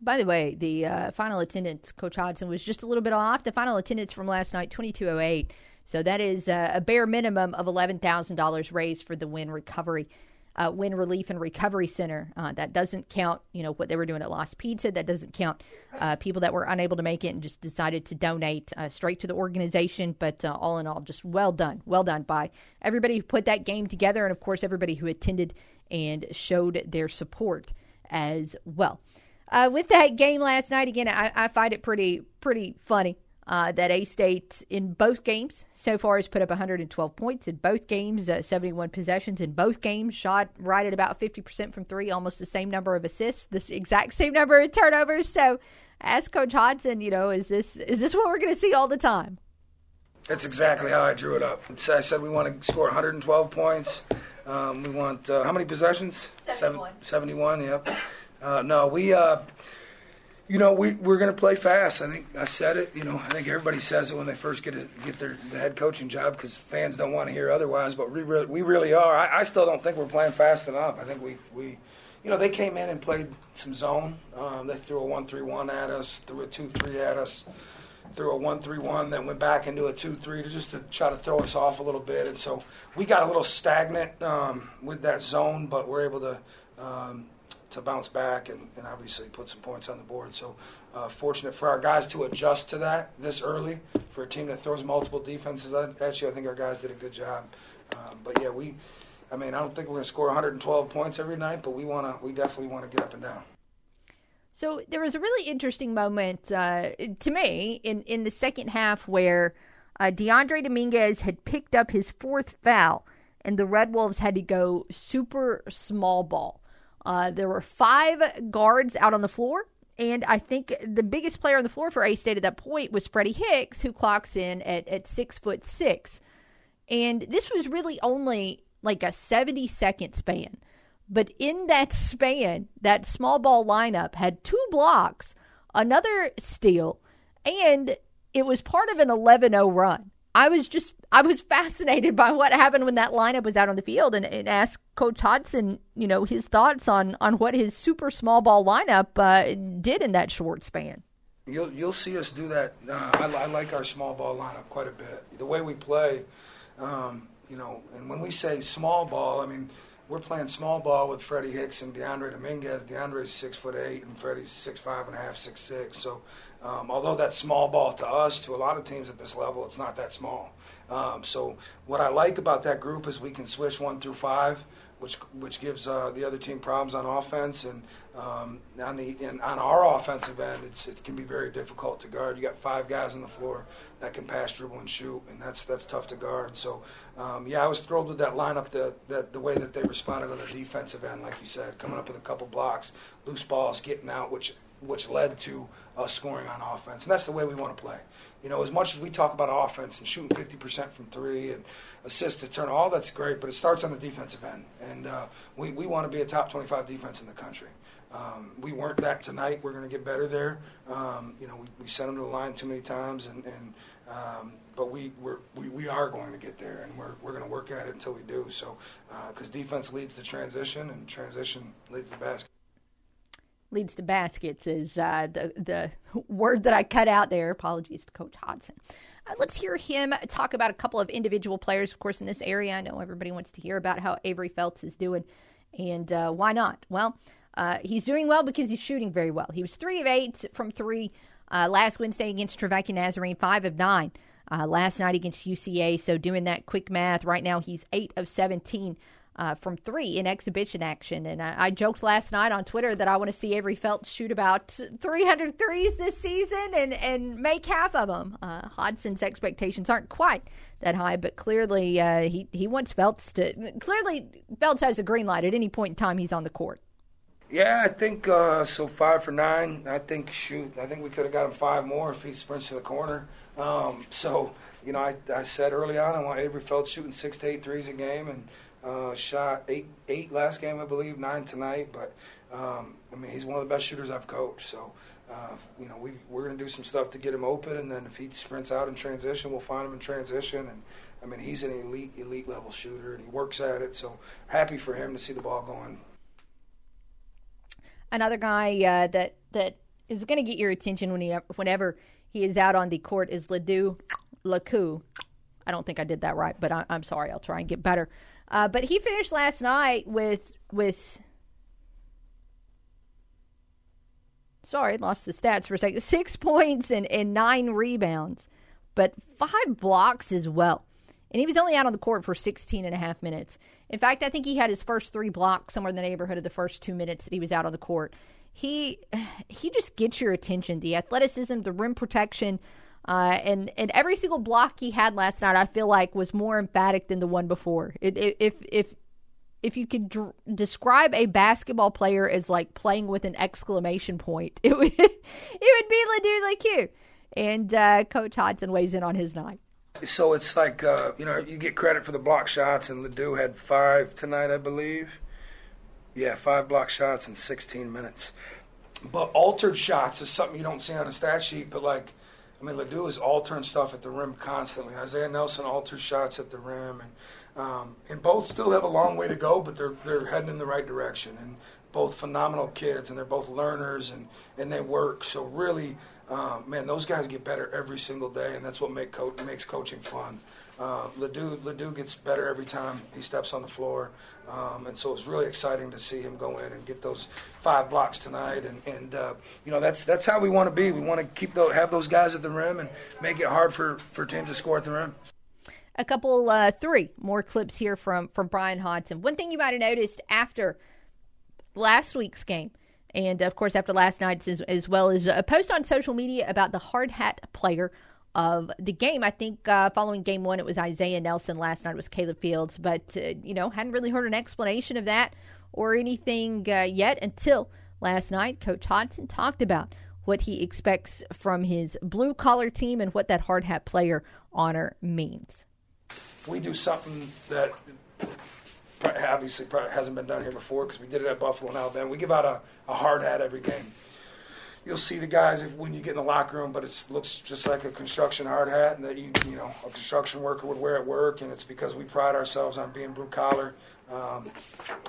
By the way, the uh, final attendance, Coach Hodgson, was just a little bit off. The final attendance from last night, 2208. So that is uh, a bare minimum of $11,000 raised for the Wynne recovery uh, Wynne Relief and Recovery Center. Uh, that doesn't count, you know, what they were doing at Lost Pizza. That doesn't count uh, people that were unable to make it and just decided to donate uh, straight to the organization. But uh, all in all, just well done, well done by everybody who put that game together, and of course everybody who attended and showed their support as well. Uh, with that game last night, again, I, I find it pretty pretty funny uh, that A State in both games so far has put up 112 points in both games, uh, 71 possessions in both games, shot right at about 50% from three, almost the same number of assists, this exact same number of turnovers. So, ask Coach Hodgson, you know, is this is this what we're going to see all the time? That's exactly how I drew it up. I said we want to score 112 points. Um, we want uh, how many possessions? 71. Seven, 71. Yep. Uh, no, we uh, You know, we we're going to play fast. I think I said it. You know, I think everybody says it when they first get a, get their the head coaching job because fans don't want to hear otherwise. But we really, we really are. I, I still don't think we're playing fast enough. I think we we, you know, they came in and played some zone. Um, they threw a one three one at us, threw a two three at us, threw a one three one, then went back into a two three to just to try to throw us off a little bit. And so we got a little stagnant um, with that zone, but we're able to. Um, to bounce back and, and obviously put some points on the board. So uh, fortunate for our guys to adjust to that this early. For a team that throws multiple defenses at, you, I think our guys did a good job. Um, but yeah, we, I mean, I don't think we're going to score 112 points every night, but we want to, we definitely want to get up and down. So there was a really interesting moment uh, to me in, in the second half where uh, Dyondre Dominguez had picked up his fourth foul, and the Red Wolves had to go super small ball. Uh, there were five guards out on the floor, and I think the biggest player on the floor for A State at that point was Freddy Hicks, who clocks in at, at six foot six. And this was really only like a 70 second span. But in that span, that small ball lineup had two blocks, another steal, and it was part of an 11 0 run. I was just I was fascinated by what happened when that lineup was out on the field and, and asked Coach Hodgson, you know, his thoughts on on what his super small ball lineup uh, did in that short span. You'll you'll see us do that. Uh, I, I, like our small ball lineup quite a bit. The way we play, um, you know, and when we say small ball, I mean we're playing small ball with Freddy Hicks and Dyondre Dominguez. Dyondre's six foot eight and Freddy's six five and a half, six six. So um, although that's small ball to us, to a lot of teams at this level, it's not that small. Um, so what I like about that group is we can switch one through five, which which gives uh, the other team problems on offense, and um, on the and on our offensive end, it's, it can be very difficult to guard. You got five guys on the floor that can pass, dribble, and shoot, and that's that's tough to guard. So um, yeah, I was thrilled with that lineup, the, the the way that they responded on the defensive end, like you said, coming up with a couple blocks, loose balls, getting out, which which led to uh, scoring on offense. And that's the way we want to play. You know, as much as we talk about offense and shooting 50% from three and assist to turn, all that's great, but it starts on the defensive end. And uh, we, we want to be a top 25 defense in the country. Um, we weren't that tonight. We're going to get better there. Um, you know, we, we sent them to the line too many times, and, and um, but we, we're, we we are going to get there, and we're, we're going to work at it until we do. So, because uh, defense leads to transition, and transition leads to basket leads to baskets is uh, the the word that I cut out there. Apologies to Coach Hodgson. Uh, let's hear him talk about a couple of individual players, of course, in this area. I know everybody wants to hear about how Avery Felts is doing, and uh, why not? Well, uh, he's doing well because he's shooting very well. He was three of eight from three uh, last Wednesday against Trevecca Nazarene, five of nine. Uh, last night against UCA. So, doing that quick math, right now he's 8 of 17 uh, from three in exhibition action. And I, I, joked last night on Twitter that I want to see Avery Felts shoot about 300 threes this season and, and make half of them. Uh, Hodgson's expectations aren't quite that high, but clearly uh, he, he wants Felts to. Clearly, Felts has a green light at any point in time he's on the court. Yeah, I think uh, so. Five for nine. I think shoot. I think we could have got him five more if he sprints to the corner. Um, so you know, I, I said early on I want Avery Felts shooting six to eight threes a game, and uh, shot eight eight last game, I believe, nine tonight. But um, I mean, he's one of the best shooters I've coached. So uh, you know, we we're going to do some stuff to get him open, and then if he sprints out in transition, we'll find him in transition. And I mean, he's an elite elite level shooter, and he works at it. So happy for him to see the ball going. Another guy uh, that that is going to get your attention when he whenever he is out on the court is Lado Laku. I don't think I did that right, but I, am sorry. I'll try and get better. Uh, but he finished last night with with. Sorry, lost the stats for a second. Six points and, and nine rebounds, but five blocks as well. And he was only out on the court for 16 and a half minutes. In fact, I think he had his first three blocks somewhere in the neighborhood of the first two minutes that he was out on the court. He he just gets your attention. The athleticism, the rim protection, uh, and and every single block he had last night, I feel like was more emphatic than the one before. It, it, if if if you could describe a basketball player as like playing with an exclamation point, it would it would be Lado Laku. And uh, Coach Hodgson weighs in on his night. So it's like uh, you know you get credit for the block shots, and Lado had five tonight, I believe. Yeah, five block shots in 16 minutes. but altered shots is something you don't see on a stat sheet. But like, I mean, Lado is altering stuff at the rim constantly. Isaiah Nelson alters shots at the rim, and um, and both still have a long way to go, but they're they're heading in the right direction. And both phenomenal kids, and they're both learners, and and they work. So really, um, man, those guys get better every single day, and that's what make co- makes coaching fun. Uh, Lado, Lado gets better every time he steps on the floor. Um, and so it was really exciting to see him go in and get those five blocks tonight. And, and uh, you know, that's that's how we want to be. We want to keep those, have those guys at the rim and make it hard for, for teams to score at the rim. A couple, uh, three more clips here from, from Bryan Hodgson. One thing you might have noticed after last week's game, and of course after last night's as, as well as a post on social media about the hard hat player of the game. I think uh, following game one, it was Isaiah Nelson. Last night it was Caleb Fields, but uh, you know hadn't really heard an explanation of that or anything uh, yet until last night. Coach Hodgson talked about what he expects from his blue collar team and what that hard hat player honor means. We do something that obviously hasn't been done here before because we did it at Buffalo and Alabama. We give out a, a hard hat every game you'll see the guys if, when you get in the locker room, but it looks just like a construction hard hat, and that you you know a construction worker would wear at work, and it's because we pride ourselves on being blue collar. Um,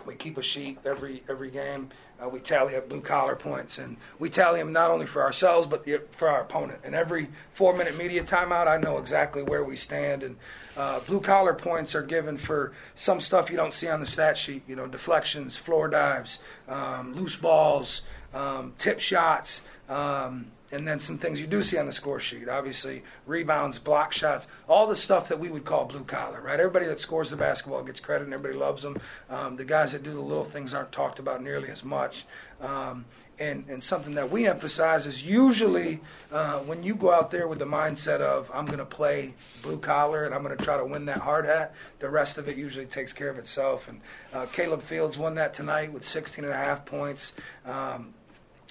we keep a sheet every every game. Uh, we tally up blue collar points, and we tally them not only for ourselves but the, for our opponent. And every four minute media timeout, I know exactly where we stand. And uh, blue collar points are given for some stuff you don't see on the stat sheet. You know, deflections, floor dives, um, loose balls um, tip shots, um, and then some things you do see on the score sheet. Obviously, rebounds, block shots, all the stuff that we would call blue collar, right? Everybody that scores the basketball gets credit and everybody loves them. Um, the guys that do the little things aren't talked about nearly as much. Um, and, and something that we emphasize is usually uh, when you go out there with the mindset of I'm going to play blue collar and I'm going to try to win that hard hat, the rest of it usually takes care of itself. And uh, Caleb Fields won that tonight with 16 and a half points. Um,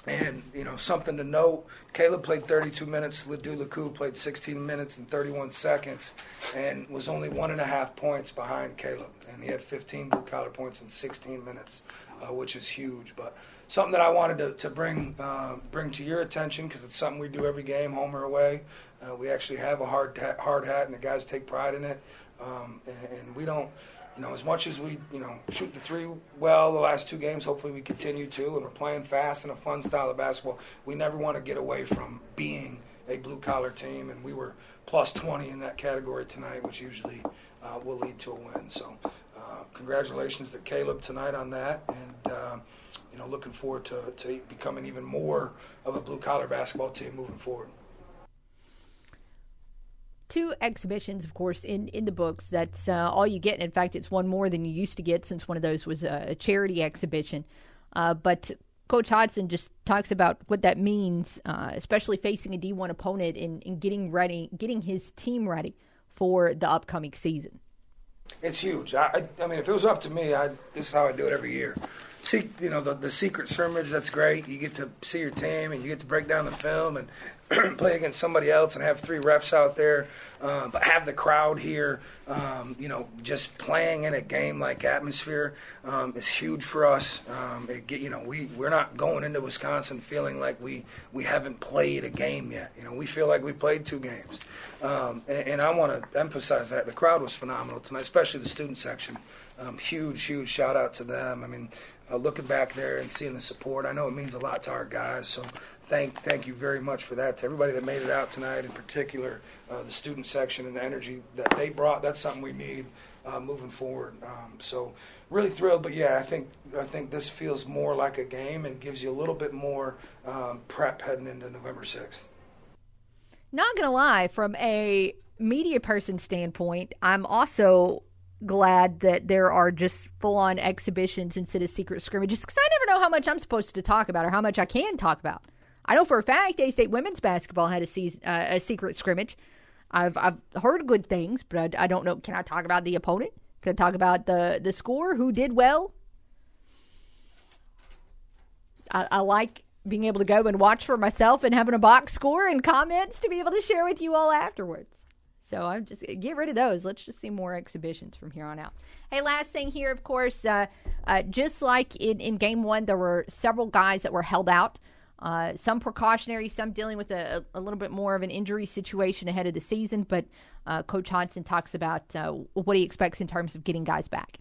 and, you know, something to note Caleb played 32 minutes. Lado Laku played 16 minutes and 31 seconds and was only one and a half points behind Caleb. And he had 15 blue collar points in 16 minutes, uh, which is huge. But something that I wanted to, to bring, uh, bring to your attention because it's something we do every game, home or away. Uh, we actually have a hard, hard hat, and the guys take pride in it. Um, and, and we don't you know, as much as we, you know, shoot the three well the last two games, hopefully we continue to, and we're playing fast and a fun style of basketball. We never want to get away from being a blue collar team, and we were plus 20 in that category tonight, which usually uh, will lead to a win. So, uh, congratulations to Caleb tonight on that, and uh, you know, looking forward to, to becoming even more of a blue collar basketball team moving forward two exhibitions, of course, in, in the books. That's uh, all you get. In fact, it's one more than you used to get since one of those was a, a charity exhibition. Uh, but Coach Hodgson just talks about what that means, uh, especially facing a D1 opponent and, and getting ready, getting his team ready for the upcoming season. It's huge. I, I mean, if it was up to me, I, this is how I do it every year see, you know, the, the secret scrimmage, that's great. You get to see your team and you get to break down the film and play against somebody else and have three refs out there. Um, but have the crowd here, um, you know, just playing in a game like atmosphere um, is huge for us. Um, it get, you know, we we're not going into Wisconsin feeling like we we haven't played a game yet. You know, we feel like we played two games, um, and, and I want to emphasize that the crowd was phenomenal tonight, especially the student section. Um, huge, huge shout out to them. I mean, uh, looking back there and seeing the support. I know it means a lot to our guys, so thank thank you very much for that to everybody that made it out tonight. In particular, uh, the student section and the energy that they brought. That's something we need uh, moving forward. Um, so really thrilled, but yeah, I think I think this feels more like a game and gives you a little bit more um, prep heading into November sixth. Not gonna lie, from a media person standpoint, I'm also glad that there are just full on exhibitions instead of secret scrimmages because I never know how much I'm supposed to talk about or how much I can talk about. I know for a fact A State women's basketball had a, season, uh, a secret scrimmage. I've I've heard good things, but I, I don't know. Can I talk about the opponent? Can I talk about the the score? Who did well? I, I like being able to go and watch for myself and having a box score and comments to be able to share with you all afterwards. So I'm just get rid of those. Let's just see more exhibitions from here on out. Hey, last thing here, of course, uh, uh, just like in, in game one, there were several guys that were held out Uh, some precautionary, some dealing with a, a, little bit more of an injury situation ahead of the season. But uh, Coach Hodgson talks about uh, what he expects in terms of getting guys back.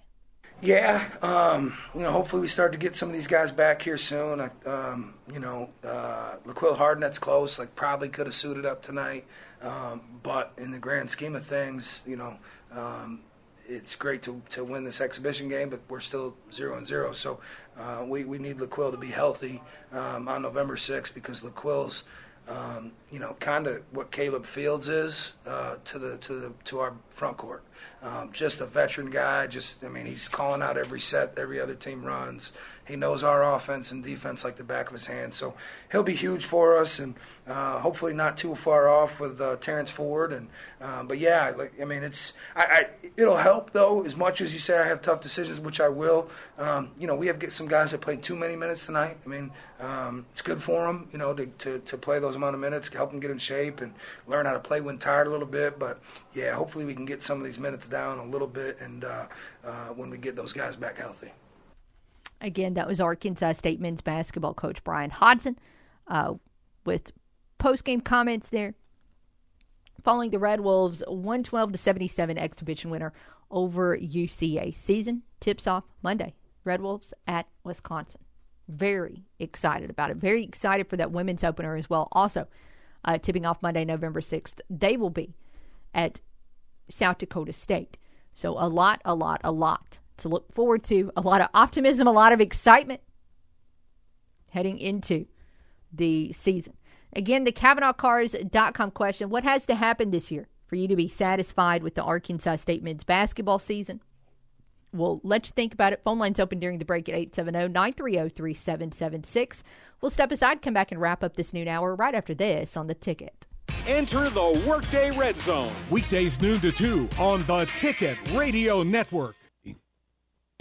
Yeah, um, you know, hopefully we start to get some of these guys back here soon. I, um, you know, uh, Hardnett's close, like probably could have suited up tonight. Um, but in the grand scheme of things, you know, um, it's great to, to win this exhibition game, but we're still zero and zero. So uh, we, we need LaQuill to be healthy um, on November 6th because LaQuill's – um, you know, kind of what Caleb Fields is uh, to the to the to our front court. Um, just a veteran guy. Just I mean, he's calling out every set every other team runs. He knows our offense and defense like the back of his hand. So he'll be huge for us, and uh, hopefully not too far off with uh, Terrence Ford. And uh, but yeah, like I mean, it's I, I, it'll help though. As much as you say I have tough decisions, which I will. Um, you know, we have get some guys that played too many minutes tonight. I mean, um, it's good for them, you know, to, to to play those amount of minutes, help them get in shape and learn how to play when tired a little bit. But yeah, hopefully we can get some of these minutes down a little bit, and uh, uh, when we get those guys back healthy. Again, that was Arkansas State men's basketball coach Bryan Hodgson uh, with post game comments there. Following the Red Wolves 112 to 77 exhibition winner over UCA. Season tips off Monday. Red Wolves at Wisconsin. Very excited about it. Very excited for that women's opener as well. Also, uh, tipping off Monday, November 6th. They will be at South Dakota State. So, a lot, a lot, a lot to look forward to. A lot of optimism, a lot of excitement heading into the season. Again, the CavenaughCars.com question What has to happen this year for you to be satisfied with the Arkansas State men's basketball season? We'll let you think about it. Phone lines open during the break at 870 930 3776. We'll step aside, come back, and wrap up this noon hour right after this on the ticket. Enter the Workday Red Zone, weekdays noon to 2 on the Ticket Radio Network.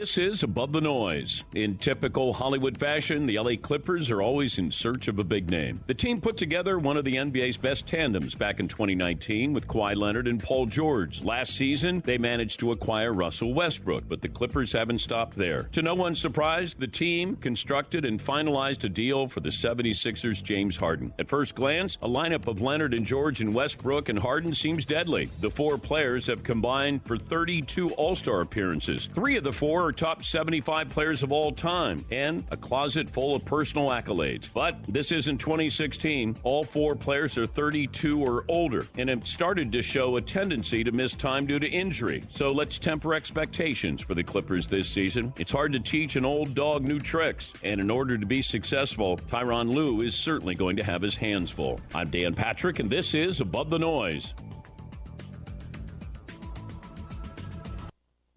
This is Above the Noise. In typical Hollywood fashion, the LA Clippers are always in search of a big name. The team put together one of the NBA's best tandems back in 2019 with Kawhi Leonard and Paul George. Last season, they managed to acquire Russell Westbrook, but the Clippers haven't stopped there. To no one's surprise, the team constructed and finalized a deal for the 76ers' James Harden. At first glance, a lineup of Leonard and George and Westbrook and Harden seems deadly. The four players have combined for 32 All Star appearances. Three of the four top 75 players of all time and a closet full of personal accolades. But this isn't 2016. All four players are 32 or older and have started to show a tendency to miss time due to injury. So let's temper expectations for the Clippers this season. It's hard to teach an old dog new tricks, and in order to be successful, Tyronn Lue is certainly going to have his hands full. I'm Dan Patrick, and this is Above the Noise.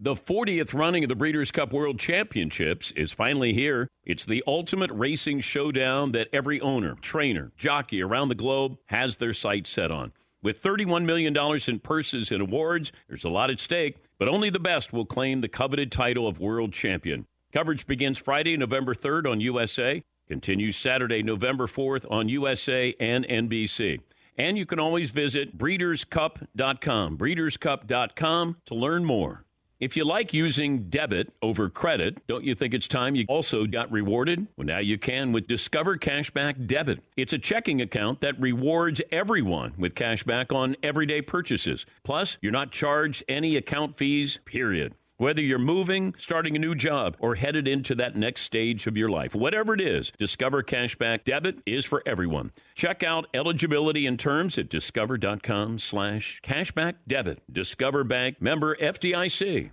The 40th running of the Breeders' Cup World Championships is finally here. It's the ultimate racing showdown that every owner, trainer, jockey around the globe has their sights set on. With $31 million in purses and awards, there's a lot at stake, but only the best will claim the coveted title of world champion. Coverage begins Friday, November 3rd on USA, continues Saturday, November 4th on USA and NBC. And you can always visit breederscup.com, breederscup.com to learn more. If you like using debit over credit, don't you think it's time you also got rewarded? Well, now you can with Discover Cashback Debit. It's a checking account that rewards everyone with cashback on everyday purchases. Plus, you're not charged any account fees, period. Whether you're moving, starting a new job, or headed into that next stage of your life, whatever it is, Discover Cashback Debit is for everyone. Check out eligibility and terms at discover.com slash cashback debit. Discover Bank member FDIC.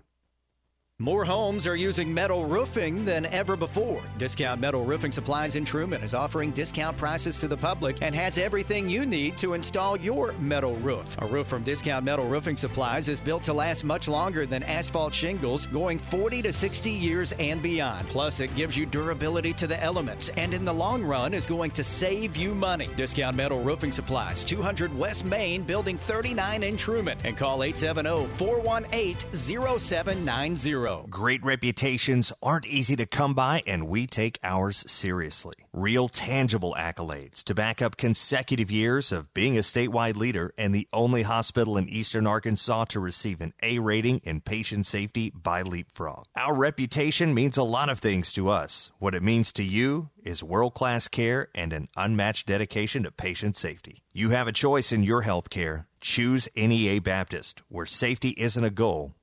More homes are using metal roofing than ever before. Discount Metal Roofing Supplies in Truman is offering discount prices to the public and has everything you need to install your metal roof. A roof from Discount Metal Roofing Supplies is built to last much longer than asphalt shingles, going 40 to 60 years and beyond. Plus, it gives you durability to the elements and in the long run is going to save you money. Discount Metal Roofing Supplies, 200 West Main, Building 39 in Truman, and call 870 418 0790. Great reputations aren't easy to come by, and we take ours seriously. Real tangible accolades to back up consecutive years of being a statewide leader and the only hospital in eastern Arkansas to receive an A rating in patient safety by Leapfrog. Our reputation means a lot of things to us. What it means to you is world class care and an unmatched dedication to patient safety. You have a choice in your health care. Choose NEA Baptist, where safety isn't a goal,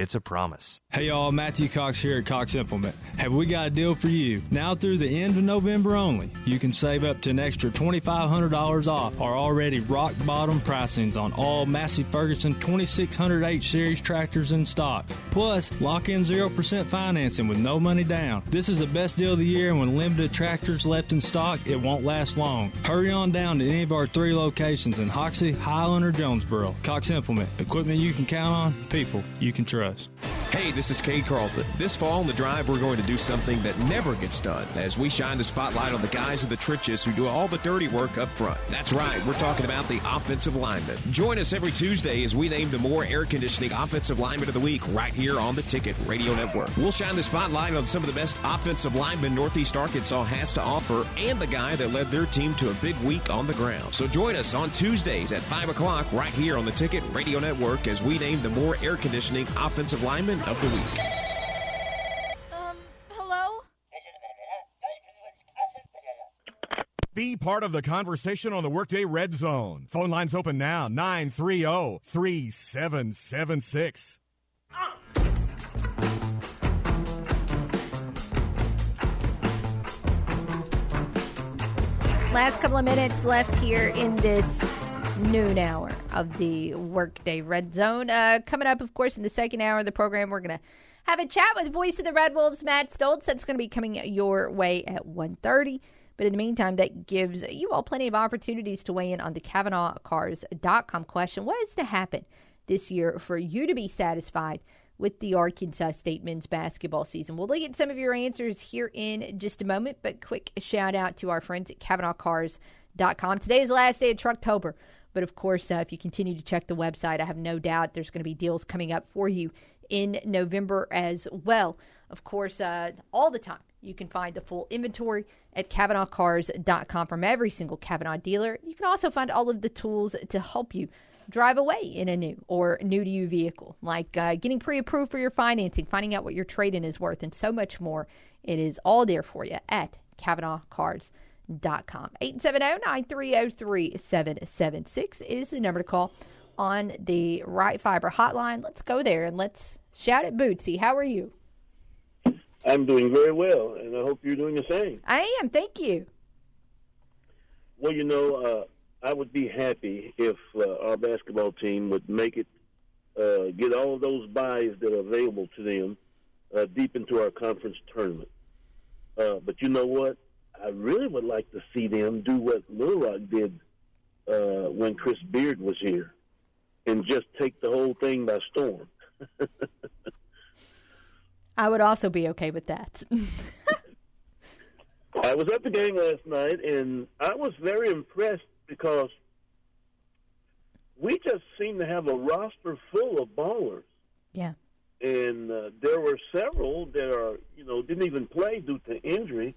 it's a promise. Hey y'all, Matthew Cox here at Cox Implement. Have we got a deal for you? Now through the end of November only, you can save up to an extra $2,500 off our already rock bottom pricings on all Massey Ferguson 2600H series tractors in stock. Plus, lock in 0% financing with no money down. This is the best deal of the year, and when limited tractors left in stock, it won't last long. Hurry on down to any of our three locations in Hoxie, Highland, or Jonesboro. Cox Implement, equipment you can count on, people you can trust. Hey, this is Cade Carlton. This fall on the drive, we're going to do something that never gets done as we shine the spotlight on the guys in the trenches who do all the dirty work up front. That's right, we're talking about the offensive linemen. Join us every Tuesday as we name the more air conditioning offensive lineman of the week right here on the Ticket Radio Network. We'll shine the spotlight on some of the best offensive linemen Northeast Arkansas has to offer and the guy that led their team to a big week on the ground. So join us on Tuesdays at 5 o'clock right here on the Ticket Radio Network as we name the more air conditioning offensive lineman of the week. Um, hello? Be part of the conversation on the Workday Red Zone. Phone lines open now 930 3776. Last couple of minutes left here in this noon hour of the Workday Red Zone. Uh, coming up, of course, in the second hour of the program, we're going to have a chat with voice of the Red Wolves, Matt Stolz. That's going to be coming your way at 1.30. But in the meantime, that gives you all plenty of opportunities to weigh in on the CavenaughCars.com question. What is to happen this year for you to be satisfied with the Arkansas State men's basketball season? We'll look at some of your answers here in just a moment, but quick shout out to our friends at CavenaughCars.com. Today is the last day of Trucktober. But of course, uh, if you continue to check the website, I have no doubt there's going to be deals coming up for you in November as well. Of course, uh, all the time you can find the full inventory at CavenaughCars.com from every single Cavenaugh dealer. You can also find all of the tools to help you drive away in a new or new to you vehicle, like uh, getting pre approved for your financing, finding out what your trade in is worth, and so much more. It is all there for you at CavenaughCars.com. Com. 870-930-3776 is the number to call on the Ritter Fiber hotline. Let's go there and let's shout at Bootsy. How are you? I'm doing very well, and I hope you're doing the same. I am. Thank you. Well, you know, uh, I would be happy if uh, our basketball team would make it, uh, get all of those buys that are available to them uh, deep into our conference tournament. Uh, but you know what? I really would like to see them do what Little Rock did uh, when Chris Beard was here, and just take the whole thing by storm. I would also be okay with that. I was at the game last night, and I was very impressed because we just seem to have a roster full of ballers. Yeah. And uh, there were several that are, you know, didn't even play due to injury.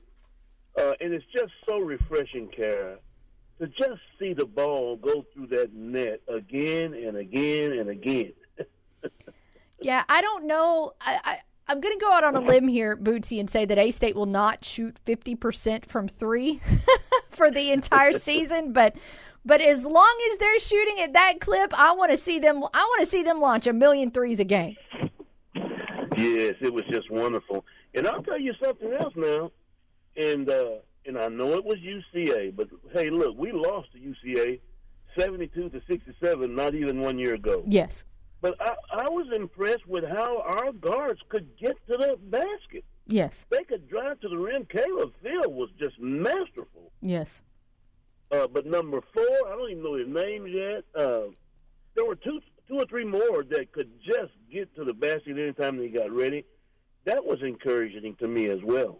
Uh, and it's just so refreshing, Kara, to just see the ball go through that net again and again and again. yeah, I don't know. I, I, I'm going to go out on a limb here, Bootsy, and say that A State will not shoot 50% from three for the entire season, but. But as long as they're shooting at that clip, I want to see them. I want to see them launch a million threes a game. Yes, it was just wonderful. And I'll tell you something else now and uh, and I know it was UCA, but hey, look, we lost to UCA, seventy-two to sixty-seven, not even one year ago. Yes. But I, I was impressed with how our guards could get to the basket. Yes. They could drive to the rim. Caleb Field was just masterful. Yes. Uh, but number four, I don't even know his names yet. Uh, there were two, two or three more that could just get to the basket anytime they got ready. That was encouraging to me as well.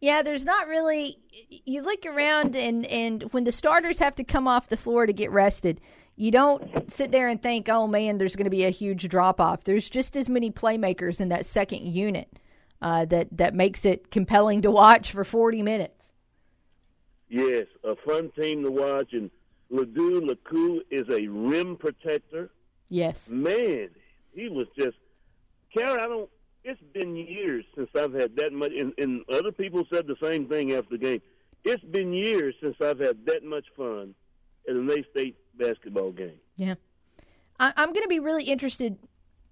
Yeah, there's not really. You look around, and and when the starters have to come off the floor to get rested, you don't sit there and think, oh man, there's going to be a huge drop off. There's just as many playmakers in that second unit uh, that that makes it compelling to watch for 40 minutes. Yes, a fun team to watch, and Lado Laku is a rim protector. Yes, man, he was just. Karen, I don't. It's been years since I've had that much, and, and other people said the same thing after the game. It's been years since I've had that much fun at an A State basketball game. Yeah, I, I'm going to be really interested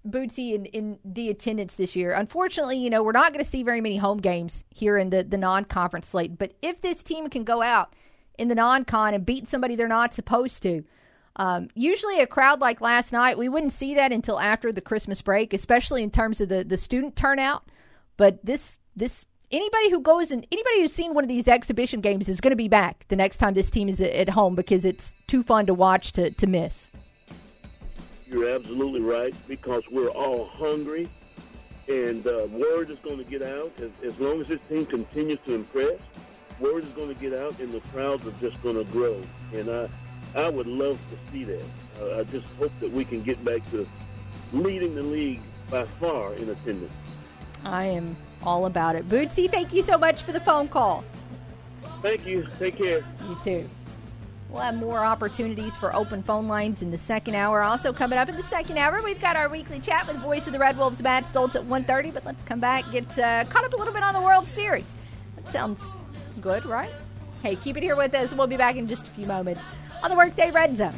Bootsy in, in the attendance this year. Unfortunately, you know, we're not going to see very many home games here in the, the non conference slate. But if this team can go out in the non con and beat somebody they're not supposed to, um, usually a crowd like last night, we wouldn't see that until after the Christmas break, especially in terms of the, the student turnout. But this this anybody who goes and anybody who's seen one of these exhibition games is going to be back the next time this team is at home because it's too fun to watch to, to miss. You're absolutely right because we're all hungry, and uh, word is going to get out as, as long as this team continues to impress. Word is going to get out, and the crowds are just going to grow. And I, I would love to see that. Uh, I just hope that we can get back to leading the league by far in attendance. I am all about it. Bootsy, thank you so much for the phone call. Thank you. Take care. You too. We'll have more opportunities for open phone lines in the second hour. Also coming up in the second hour, we've got our weekly chat with voice of the Red Wolves, Matt Stolz at 1.30. But let's come back, get uh, caught up a little bit on the World Series. That sounds good, right? Hey, keep it here with us. We'll be back in just a few moments on the Workday Red Zone.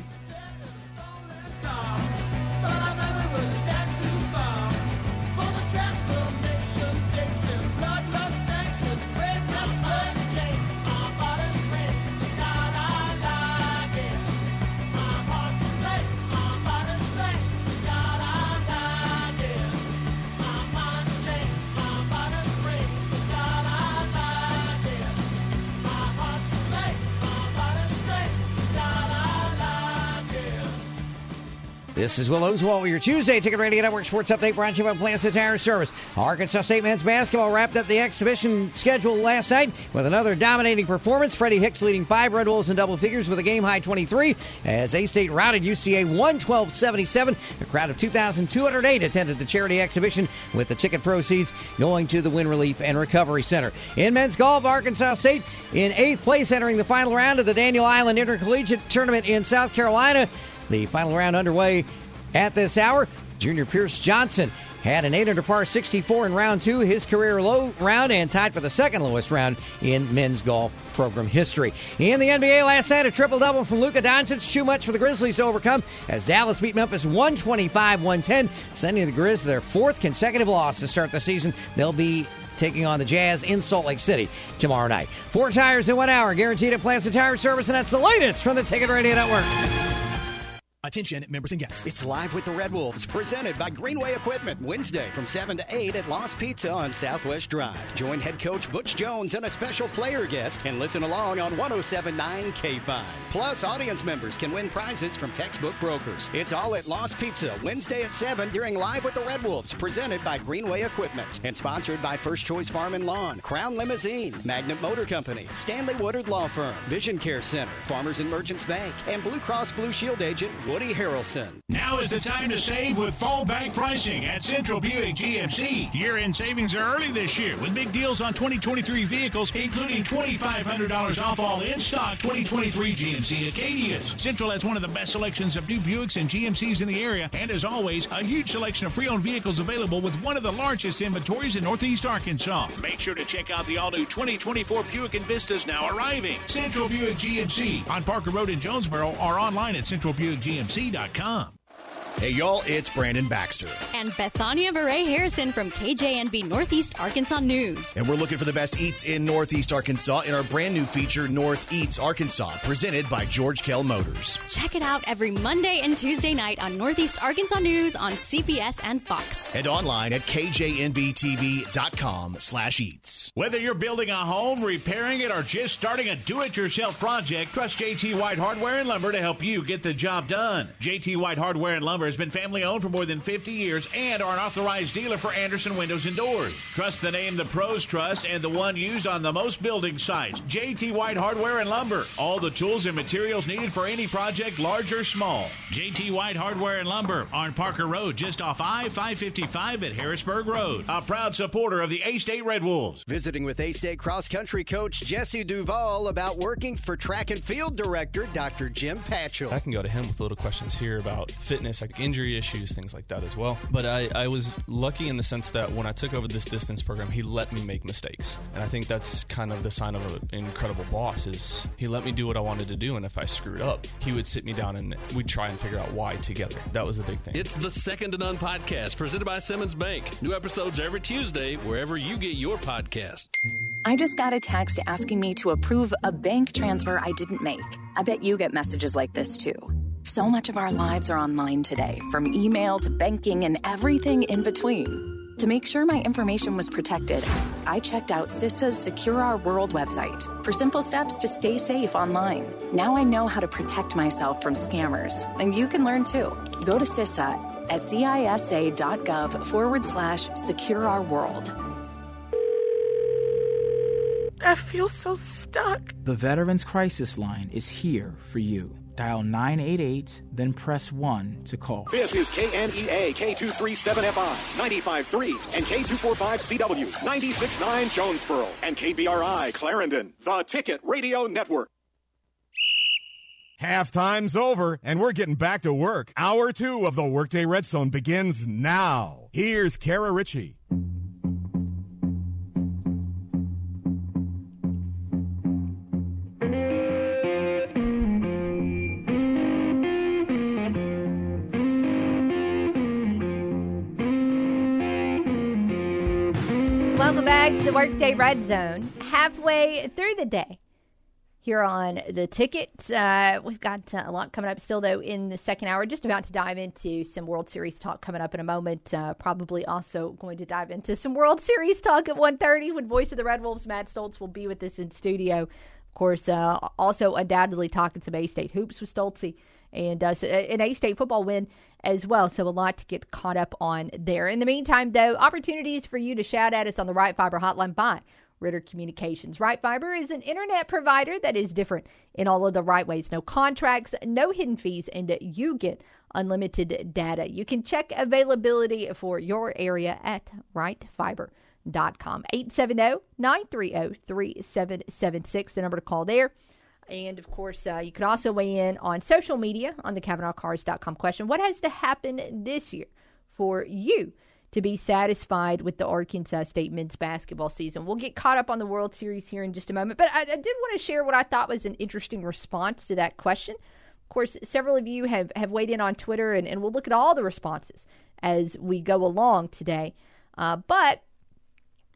This is Will Oswald with your Tuesday Ticket Radio Network Sports Update brought to you by Plaza Tire Service. Arkansas State men's basketball wrapped up the exhibition schedule last night with another dominating performance. Freddy Hicks leading five Red Wolves in double figures with a game high 23 as A State routed UCA 112 77. A crowd of 2,208 attended the charity exhibition with the ticket proceeds going to the Wynne Relief and Recovery Center. In men's golf, Arkansas State in eighth place entering the final round of the Daniel Island Intercollegiate Tournament in South Carolina. The final round underway at this hour. Junior Pierce Johnson had an 8 under par 64 in round two, his career low round, and tied for the second lowest round in men's golf program history. In the NBA last night, a triple double from Luka Doncic, too much for the Grizzlies to overcome as Dallas beat Memphis 125 110, sending the Grizz their fourth consecutive loss to start the season. They'll be taking on the Jazz in Salt Lake City tomorrow night. Four tires in one hour, guaranteed at Plaza Tire Service, and that's the latest from the Ticket Radio Network. Attention, members and guests. It's live with the Red Wolves, presented by Greenway Equipment, Wednesday from 7 to 8 at Lost Pizza on Southwest Drive. Join head coach Butch Jones and a special player guest and listen along on 1079 K5. Plus, audience members can win prizes from textbook brokers. It's all at Lost Pizza, Wednesday at 7 during Live with the Red Wolves, presented by Greenway Equipment and sponsored by First Choice Farm and Lawn, Crown Limousine, Magnet Motor Company, Stanley Woodard Law Firm, Vision Care Center, Farmers and Merchants Bank, and Blue Cross Blue Shield agent Woody Harrelson. Now is the time to save with fallback pricing at Central Buick GMC. Year-end savings are early this year with big deals on 2023 vehicles, including $2,500 off all in-stock 2023 GMC Acadias. Central has one of the best selections of new Buicks and GMCs in the area, and as always, a huge selection of pre-owned vehicles available with one of the largest inventories in Northeast Arkansas. Make sure to check out the all-new 2024 Buick Envistas now arriving. Central Buick GMC on Parker Road in Jonesboro or online at centralbuickgmc.com. Hey, y'all, it's Brandon Baxter. And Bethania Murray Harrison from KJNB Northeast Arkansas News. And we're looking for the best eats in Northeast Arkansas in our brand new feature, North Eats Arkansas, presented by George Kell Motors. Check it out every Monday and Tuesday night on Northeast Arkansas News on CBS and Fox. And online at kjnbtv.com slash eats. Whether you're building a home, repairing it, or just starting a do-it-yourself project, trust JT White Hardware and Lumber to help you get the job done. JT White Hardware and Lumber has been family owned for more than 50 years and are an authorized dealer for Andersen Windows and Doors. Trust the name the pros trust and the one used on the most building sites. JT White Hardware and Lumber. All the tools and materials needed for any project, large or small. JT White Hardware and Lumber on Parker Road, just off I 555 at Harrisburg Road. A proud supporter of the A State Red Wolves. Visiting with A State cross country coach Jesse Duvall about working for track and field director Dr. Jim Patchell. I can go to him with little questions here about fitness, like injury issues, things like that as well. But I, I was lucky in the sense that when I took over this distance program, he let me make mistakes. And I think that's kind of the sign of an incredible boss is he let me do what I wanted to do. And if I screwed up, he would sit me down and we'd try and figure out why together. That was the big thing. It's the Second to None podcast presented by Simmons Bank. New episodes every Tuesday, wherever you get your podcast. I just got a text asking me to approve a bank transfer I didn't make. I bet you get messages like this too. So much of our lives are online today, from email to banking and everything in between. To make sure my information was protected, I checked out CISA's Secure Our World website for simple steps to stay safe online. Now I know how to protect myself from scammers, and you can learn too. Go to CISA at cisa.gov forward slash secure our world. I feel so stuck. The Veterans Crisis Line is here for you. Dial 988, then press 1 to call. This is KNEA K237FI 95.3 and K245CW 96.9 Jonesboro and KBRI Clarendon, the Ticket Radio Network. Halftime's over, and we're getting back to work. Hour two of the Workday Red Zone begins now. Here's Kara Richey. Back to the Workday Red Zone. Halfway through the day here on the ticket. Uh, we've got uh, a lot coming up still, though, in the second hour. Just about to dive into some World Series talk coming up in a moment. Uh, probably also going to dive into some World Series talk at 1.30 when Voice of the Red Wolves, Matt Stolz, will be with us in studio. Of course, uh, also undoubtedly talking some A-State hoops with Stoltzy and uh, so an A State football win as well. So a lot to get caught up on there. In the meantime, though, opportunities for you to shout at us on the Ritter Fiber hotline by Ritter Communications. Ritter Fiber is an internet provider that is different in all of the right ways. No contracts, no hidden fees, and you get unlimited data. You can check availability for your area at rightfiber.com. 870-930-3776, the number to call there. And of course, uh, you can also weigh in on social media on the CavenaughCars.com question. What has to happen this year for you to be satisfied with the Arkansas State men's basketball season? We'll get caught up on the World Series here in just a moment, but I, I did want to share what I thought was an interesting response to that question. Of course, several of you have, have weighed in on Twitter, and, and we'll look at all the responses as we go along today. Uh, but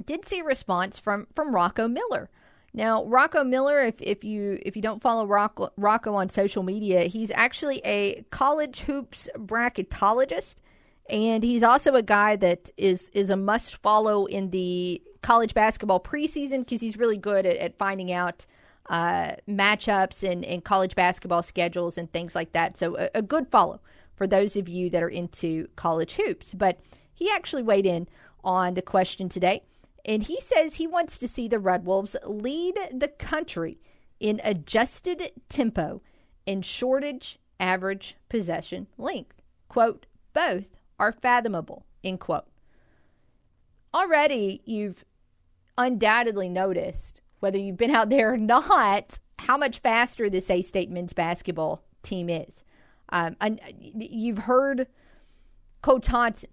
did see a response from, from Rocco Miller. Now, Rocco Miller, if, if you if you don't follow Rocco, Rocco on social media, he's actually a college hoops bracketologist, and he's also a guy that is is a must follow in the college basketball preseason because he's really good at, at finding out uh, matchups and, and college basketball schedules and things like that. So a, a good follow for those of you that are into college hoops. But he actually weighed in on the question today. And he says he wants to see the Red Wolves lead the country in adjusted tempo and shortage average possession length. Quote, both are fathomable, end quote. Already, you've undoubtedly noticed, whether you've been out there or not, how much faster this A State men's basketball team is. Um, and you've heard Coach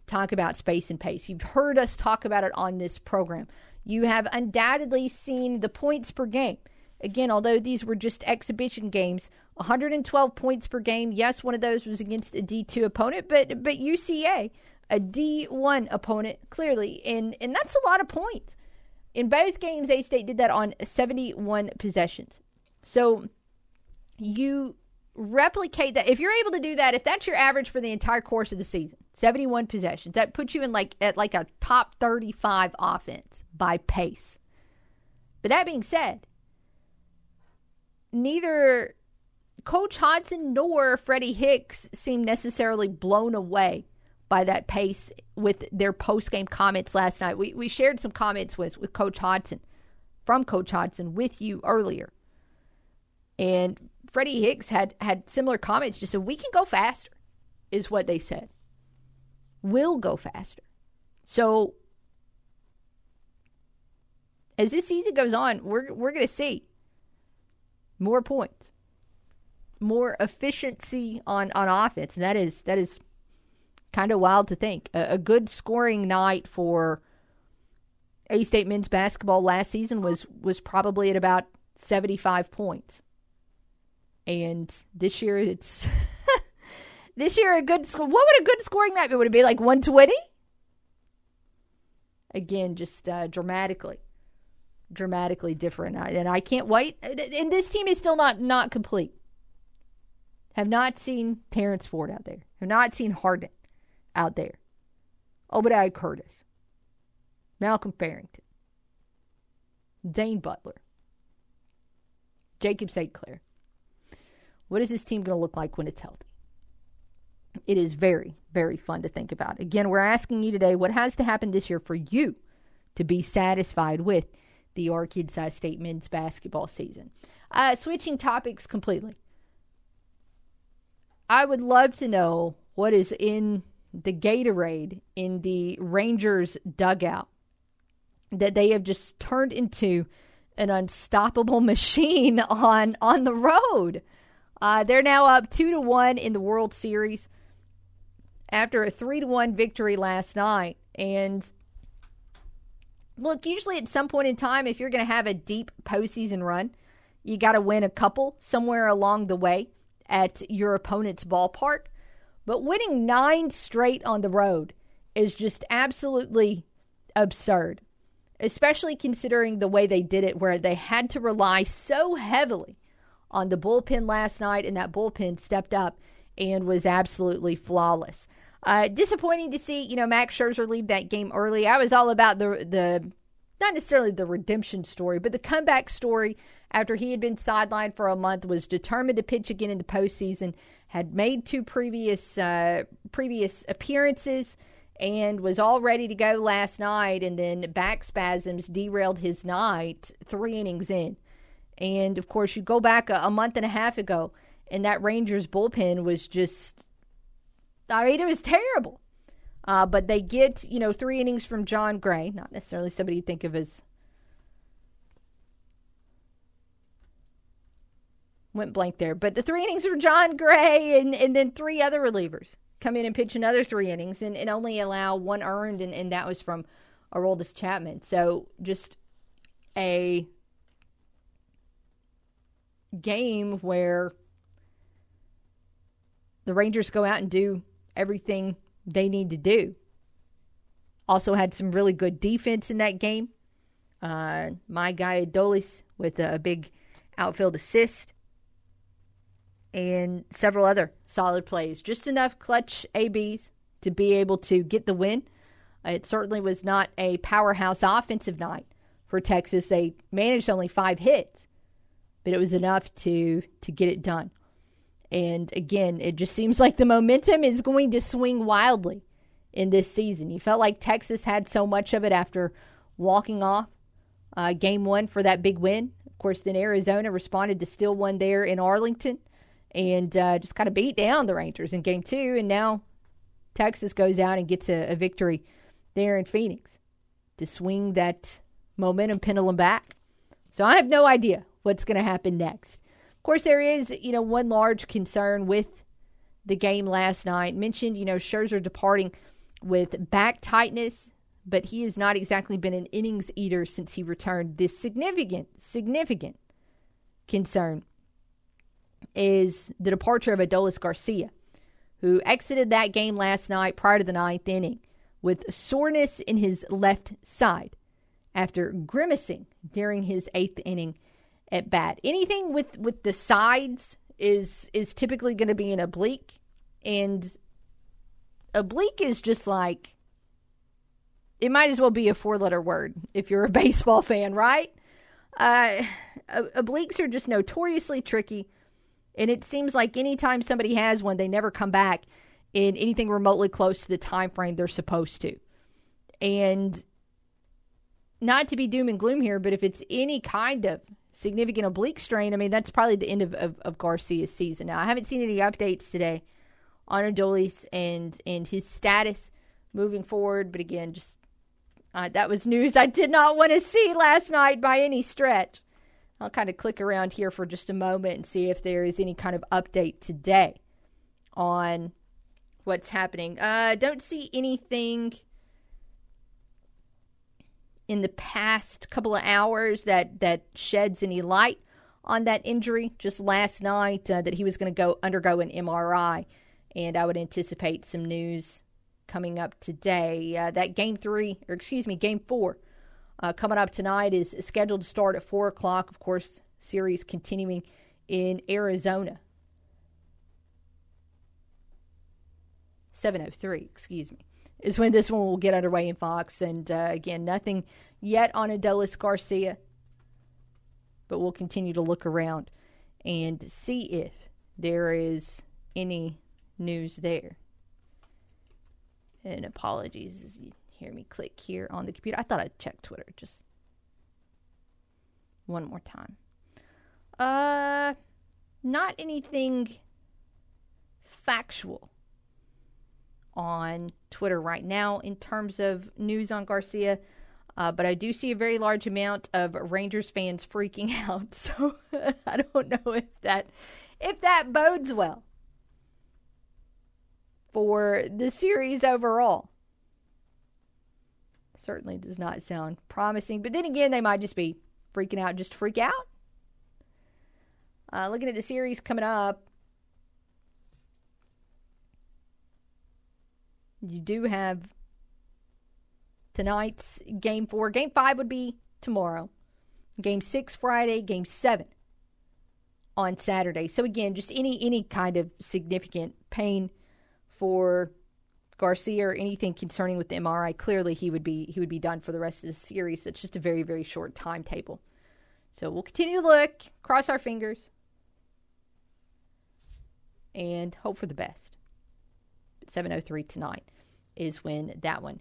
talk about space and pace. You've heard us talk about it on this program. You have undoubtedly seen the points per game. Again, although these were just exhibition games, 112 points per game. Yes, one of those was against a D2 opponent, but but UCA, a D1 opponent, clearly, and and that's a lot of points. In both games, A State did that on 71 possessions. So you replicate that. If you're able to do that, if that's your average for the entire course of the season, 71 possessions, that puts you in like at like a top 35 offense by pace. But that being said, neither Coach Hodgson nor Freddy Hicks seemed necessarily blown away by that pace with their post game comments last night. We, we shared some comments with, with Coach Hodgson, from Coach Hodgson, with you earlier. And Freddy Hicks had, had similar comments, just said, We can go faster, is what they said. Will go faster. So as this season goes on, we're we're going to see more points, more efficiency on on offense, and that is that is kind of wild to think. A, a good scoring night for A State men's basketball last season was was probably at about seventy five points, and this year it's. this year, a good score. What would a good scoring night be? Would it be like 120? Again, just uh, dramatically dramatically different. And I can't wait. And this team is still not not complete. Have not seen Terrence Ford out there. Have not seen Harden out there. Obadiah Curtis, Malcolm Farrington, Dane Butler, Jacob St. Clair. What is this team going to look like when it's healthy? It is very, very fun to think about. Again, we're asking you today what has to happen this year for you to be satisfied with the Arkansas State men's basketball season. Uh, switching topics completely. I would love to know what is in the Gatorade in the Rangers dugout that they have just turned into an unstoppable machine on on the road. Uh, they're now up two to one in the World Series after a three to one victory last night, and look, usually at some point in time, if you're going to have a deep postseason run, you got to win a couple somewhere along the way at your opponent's ballpark. But winning nine straight on the road is just absolutely absurd, especially considering the way they did it, where they had to rely so heavily on the bullpen last night, and that bullpen stepped up and was absolutely flawless. Uh, disappointing to see, you know, Max Scherzer leave that game early. I was all about the the not necessarily the redemption story, but the comeback story after he had been sidelined for a month, was determined to pitch again in the postseason, had made two previous uh, previous appearances, and was all ready to go last night, and then back spasms derailed his night three innings in. And of course, you go back a, a month and a half ago, and that Rangers bullpen was just I mean, it was terrible. Uh, but they get, you know, three innings from Jon Gray, not necessarily somebody you think of as. Went blank there, but the three innings from Jon Gray and, and then three other relievers come in and pitch another three innings and, and only allow one earned, and, and that was from Aroldis Chapman. So just a game where the Rangers go out and do everything they need to do. Also had some really good defense in that game. Uh, my guy Adolis with a big outfield assist and several other solid plays. Just enough clutch ABs to be able to get the win. It certainly was not a powerhouse offensive night for Texas. They managed only five hits, but it was enough to to get it done. And again, it just seems like the momentum is going to swing wildly in this season. You felt like Texas had so much of it after walking off uh, game one for that big win. Of course, then Arizona responded to still one there in Arlington and uh, just kind of beat down the Rangers in game two. And now Texas goes out and gets a, a victory there in Phoenix to swing that momentum pendulum back. So I have no idea what's going to happen next. Of course, there is, you know, one large concern with the game last night. Mentioned, you know, Scherzer departing with back tightness, but he has not exactly been an innings eater since he returned. This significant, significant concern is the departure of Adolis Garcia, who exited that game last night prior to the ninth inning with soreness in his left side after grimacing during his eighth inning at bat. Anything with with the sides is is typically going to be an oblique, and oblique is just like it might as well be a four letter word if you're a baseball fan, right? Uh, obliques are just notoriously tricky And it seems like anytime somebody has one, they never come back in anything remotely close to the time frame they're supposed to. And not to be doom and gloom here, but if it's any kind of significant oblique strain, I mean, that's probably the end of, of, of Garcia's season. Now, I haven't seen any updates today on Adolis and, and his status moving forward, but again, just uh, that was news I did not want to see last night by any stretch. I'll kind of click around here for just a moment and see if there is any kind of update today on what's happening. Uh, don't see anything in the past couple of hours that that sheds any light on that injury. Just last night uh, that he was going to go undergo an MRI, and I would anticipate some news coming up today. Uh, that game three, or excuse me, game four, uh, coming up tonight is scheduled to start at four o'clock. Of course, series continuing in Arizona. 703, excuse me is when this one will get underway in Fox. And uh, again, nothing yet on Adolis Garcia, but we'll continue to look around and see if there is any news there. And apologies as you hear me click here on the computer. I thought I'd check Twitter just one more time. Uh, not anything factual on Twitter right now in terms of news on Garcia. Uh, but I do see a very large amount of Rangers fans freaking out. So I don't know if that if that bodes well for the series overall. Certainly does not sound promising. But then again, they might just be freaking out just freak out. Uh, looking at the series coming up, You do have tonight's game four. Game five would be tomorrow. Game six Friday. Game seven on Saturday. So again, just any any kind of significant pain for Garcia or anything concerning with the MRI, clearly he would be he would be done for the rest of the series. That's just a very very short timetable. So we'll continue to look, cross our fingers, and hope for the best. 7.03 tonight is when that one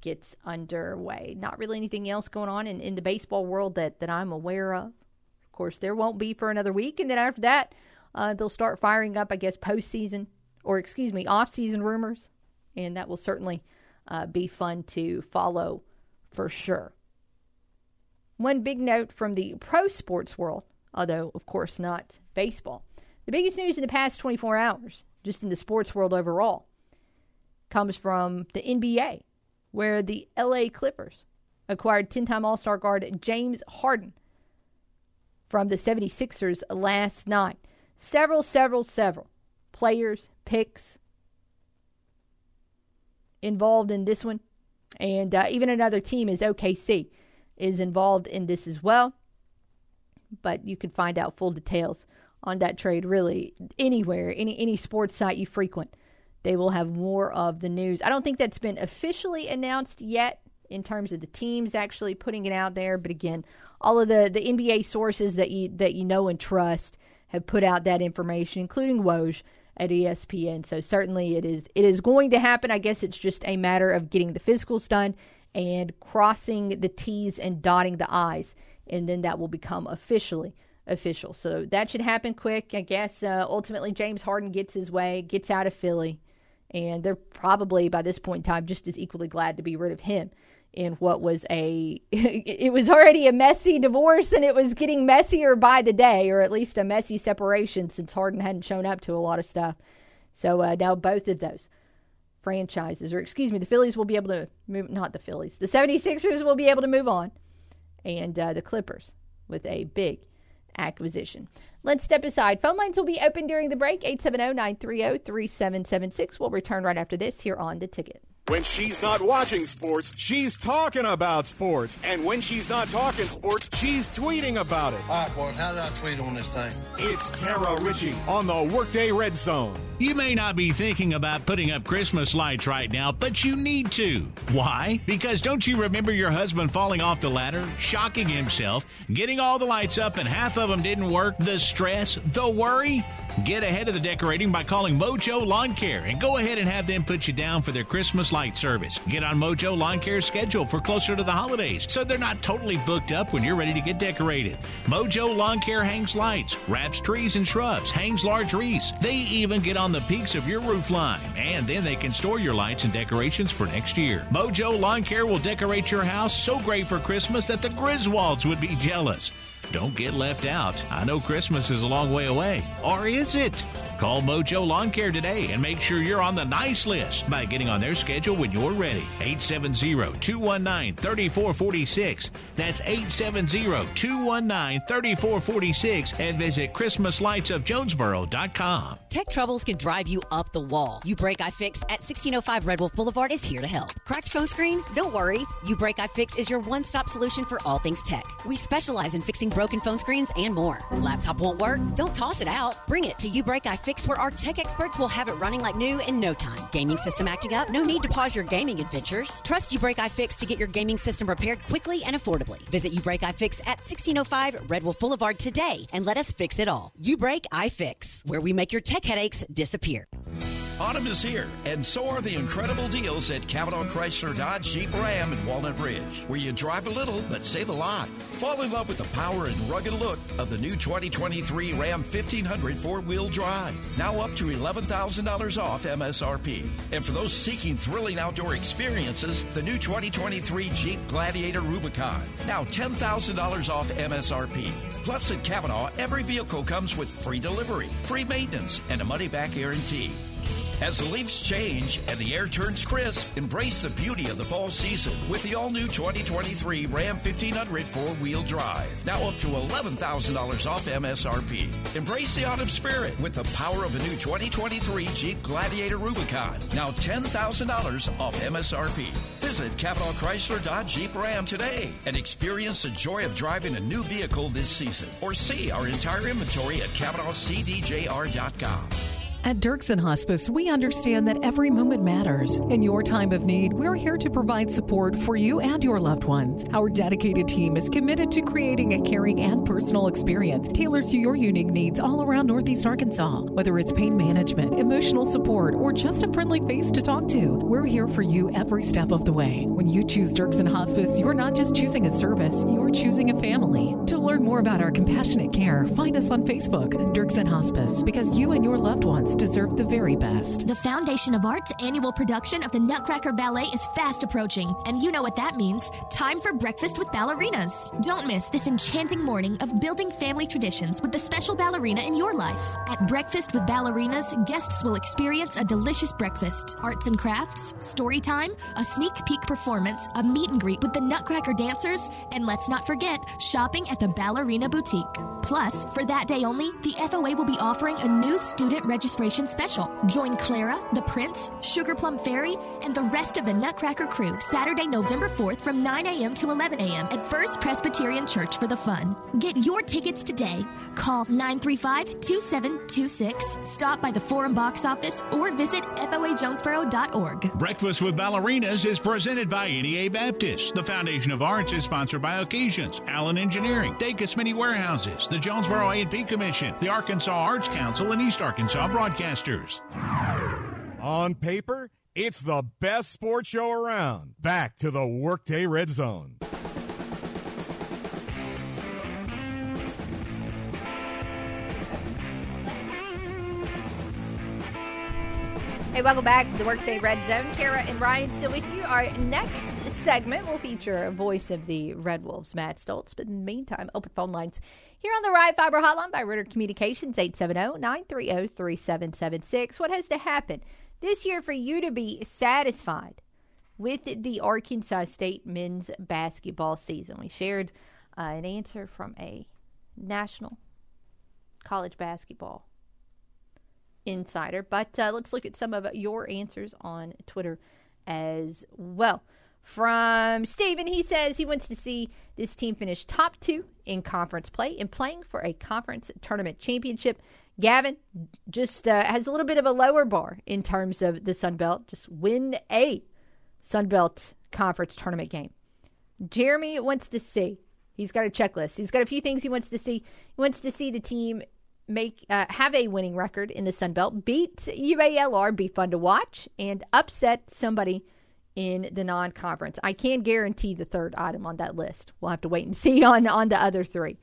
gets underway. Not really anything else going on in, in the baseball world that, that I'm aware of. Of course, there won't be for another week. And then after that, uh, they'll start firing up, I guess, postseason, or excuse me, off-season rumors. And that will certainly uh, be fun to follow for sure. One big note from the pro sports world, although, of course, not baseball. The biggest news in the past 24 hours, just in the sports world overall, comes from the NBA, where the LA Clippers acquired 10 time All Star guard James Harden from the 76ers last night. Several, several, several players, picks involved in this one. And uh, even another team is OKC is involved in this as well. But you can find out full details on that trade really anywhere, any any sports site you frequent they will have more of the news. I don't think that's been officially announced yet in terms of the teams actually putting it out there, but again, all of the, the NBA sources that you that you know and trust have put out that information, including Woj at ESPN. So certainly it is it is going to happen. I guess it's just a matter of getting the physicals done and crossing the T's and dotting the I's, and then that will become officially official. So that should happen quick. I guess uh, ultimately James Harden gets his way, gets out of Philly, and they're probably by this point in time just as equally glad to be rid of him in what was a it was already a messy divorce and it was getting messier by the day or at least a messy separation since Harden hadn't shown up to a lot of stuff. So uh, now both of those franchises or excuse me the Phillies will be able to move not the Phillies. The 76ers will be able to move on and uh, the Clippers with a big acquisition. Let's step aside. Phone lines will be open during the break 870 930 3776. We'll return right after this here on The Ticket. When she's not watching sports, she's talking about sports. And when she's not talking sports, she's tweeting about it. All right, boys, how do I tweet on this thing? It's Kara Richey on the Workday Red Zone. You may not be thinking about putting up Christmas lights right now, but you need to. Why? Because don't you remember your husband falling off the ladder, shocking himself, getting all the lights up, and half of them didn't work? The stress, the worry? Get ahead of the decorating by calling Mojo Lawn Care and go ahead and have them put you down for their Christmas light service. Get on Mojo Lawn Care's schedule for closer to the holidays so they're not totally booked up when you're ready to get decorated. Mojo Lawn Care hangs lights, wraps trees and shrubs, hangs large wreaths. They even get on the peaks of your roof line and then they can store your lights and decorations for next year. Mojo Lawn Care will decorate your house so great for Christmas that the Griswolds would be jealous. Don't get left out. I know Christmas is a long way away. Or is it? Call Mojo Lawn Care today and make sure you're on the nice list by getting on their schedule when you're ready. 870-219-3446. That's 870-219-3446 and visit christmaslightsofjonesboro.com. Tech troubles can drive you up the wall. You Break I Fix at 1605 Red Wolf Boulevard is here to help. Cracked phone screen? Don't worry. You Break I Fix is your one-stop solution for all things tech. We specialize in fixing broken phone screens and more. Laptop won't work? Don't toss it out. Bring it to You Break iFix where our tech experts will have it running like new in no time. Gaming system acting up? No need to pause your gaming adventures. Trust You Break iFix to get your gaming system repaired quickly and affordably. Visit You Break iFix at 1605 Red Wolf Boulevard today and let us fix it all. You Break iFix, where we make your tech headaches disappear. Autumn is here, and so are the incredible deals at Cavenaugh Chrysler Dodge Jeep Ram in Walnut Ridge, where you drive a little but save a lot. Fall in love with the power and rugged look of the new 2023 Ram 1500 four wheel drive. Now up to $11,000 off MSRP. And for those seeking thrilling outdoor experiences, the new 2023 Jeep Gladiator Rubicon. Now $10,000 off MSRP. Plus, at Cavenaugh, every vehicle comes with free delivery, free maintenance, and a money back guarantee. As the leaves change and the air turns crisp, embrace the beauty of the fall season with the all new 2023 Ram 1500 four wheel drive. Now up to $11,000 off MSRP. Embrace the autumn spirit with the power of a new 2023 Jeep Gladiator Rubicon. Now $10,000 off MSRP. Visit Cavenaugh Chrysler Dodge Jeep Ram today and experience the joy of driving a new vehicle this season. Or see our entire inventory at CavenaughCDJR.com. At Dirksen Hospice, we understand that every moment matters. In your time of need, we're here to provide support for you and your loved ones. Our dedicated team is committed to creating a caring and personal experience tailored to your unique needs all around Northeast Arkansas. Whether it's pain management, emotional support, or just a friendly face to talk to, we're here for you every step of the way. When you choose Dirksen Hospice, you're not just choosing a service, you're choosing a family. To learn more about our compassionate care, find us on Facebook, Dirksen Hospice, because you and your loved ones deserve the very best. The Foundation of Arts annual production of the Nutcracker Ballet is fast approaching, and you know what that means. Time for breakfast with ballerinas. Don't miss this enchanting morning of building family traditions with the special ballerina in your life. At Breakfast with Ballerinas, guests will experience a delicious breakfast, arts and crafts, story time, a sneak peek performance, a meet and greet with the Nutcracker dancers, and let's not forget shopping at the Ballerina Boutique. Plus, for that day only, the FOA will be offering a new student registration special. Join Clara, the Prince, Sugar Plum Fairy, and the rest of the Nutcracker crew Saturday, November 4th from 9 a.m. to 11 a.m. at First Presbyterian Church for the fun. Get your tickets today. Call 935 2726, stop by the Forum box office, or visit foajonesboro.org. Breakfast with Ballerinas is presented by NEA Baptist. The Foundation of Arts is sponsored by Occasions, Allen Engineering, Dacus Mini Warehouses, the Jonesboro A&P Commission, the Arkansas Arts Council, and East Arkansas Broadcasters. On paper, it's the best sports show around. Back to the Workday Red Zone. Hey, welcome back to the Workday Red Zone. Kara and Ryan still with you. Our next segment will feature a voice of the Red Wolves, Matt Stolz. But in the meantime, open phone lines here on the Ritter Fiber Hotline by Ritter Communications, 870-930-3776. What has to happen this year for you to be satisfied with the Arkansas State men's basketball season? We shared uh, an answer from a national college basketball insider. But uh, let's look at some of your answers on Twitter as well. From Steven, he says he wants to see this team finish top two in conference play and playing for a conference tournament championship. Gavin just uh, has a little bit of a lower bar in terms of the Sun Belt. Just win a Sun Belt conference tournament game. Jeremy wants to see. He's got a checklist. He's got a few things he wants to see. He wants to see the team make uh, have a winning record in the Sun Belt, beat UALR, be fun to watch, and upset somebody in the non-conference. I can guarantee the third item on that list. We'll have to wait and see on on the other three.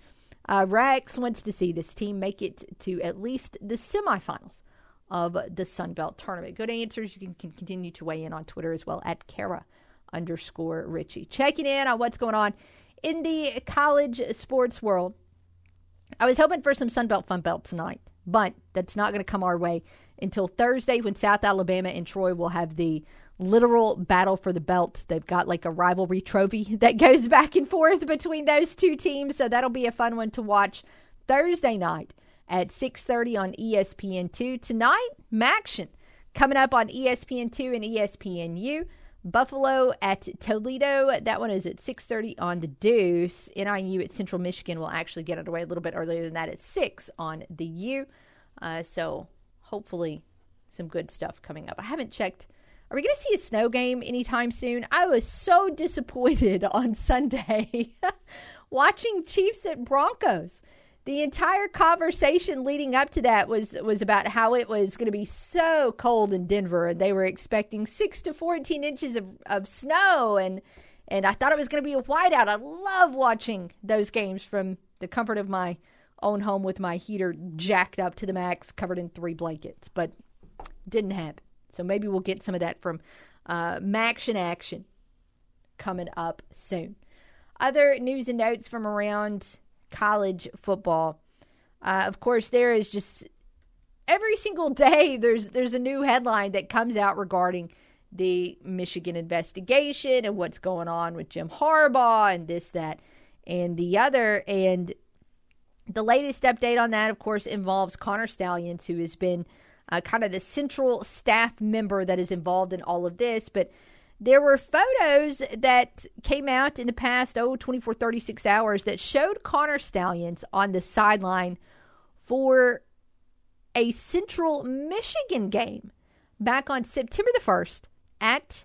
Uh, Rex wants to see this team make it to at least the semifinals of the Sun Belt tournament. Good answers. You can, can continue to weigh in on Twitter as well at Kara underscore Richey. Checking in on what's going on in the college sports world. I was hoping for some Sun Belt Fun Belt tonight, but that's not going to come our way until Thursday when South Alabama and Troy will have the literal battle for the belt. They've got like a rivalry trophy that goes back and forth between those two teams, so that'll be a fun one to watch Thursday night at 6:30 on ESPN2. Tonight, MACtion coming up on ESPN2 and ESPNU. Buffalo at Toledo. That one is at 6:30 on the Deuce. NIU at Central Michigan will actually get underway a little bit earlier than that at 6 on the U. Uh, so hopefully some good stuff coming up. I haven't checked are we going to see a snow game anytime soon? I was so disappointed on Sunday watching Chiefs at Broncos. The entire conversation leading up to that was was about how it was going to be so cold in Denver, and they were expecting six to fourteen inches of, of snow, and and I thought it was going to be a whiteout. I love watching those games from the comfort of my own home with my heater jacked up to the max, covered in three blankets, but didn't happen. So maybe we'll get some of that from uh, MACtion Action coming up soon. Other news and notes from around college football. Uh, of course, there is just every single day there's there's a new headline that comes out regarding the Michigan investigation and what's going on with Jim Harbaugh and this that and the other and the latest update on that of course involves Connor Stalions who has been uh, kind of the central staff member that is involved in all of this. But there were photos that came out in the past, oh, 24, 36 hours that showed Connor Stalions on the sideline for a Central Michigan game back on September the 1st at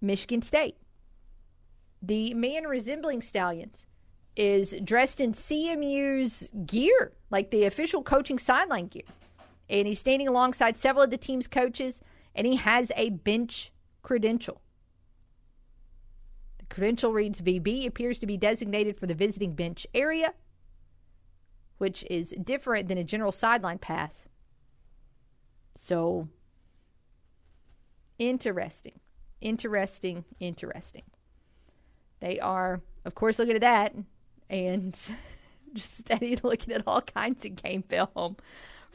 Michigan State. The man resembling Stalions is dressed in CMU's gear, like the official coaching sideline gear and he's standing alongside several of the team's coaches, and he has a bench credential. The credential reads VB, appears to be designated for the visiting bench area, which is different than a general sideline pass. So, interesting. Interesting, interesting. They are, of course, looking at that and just steady looking at all kinds of game film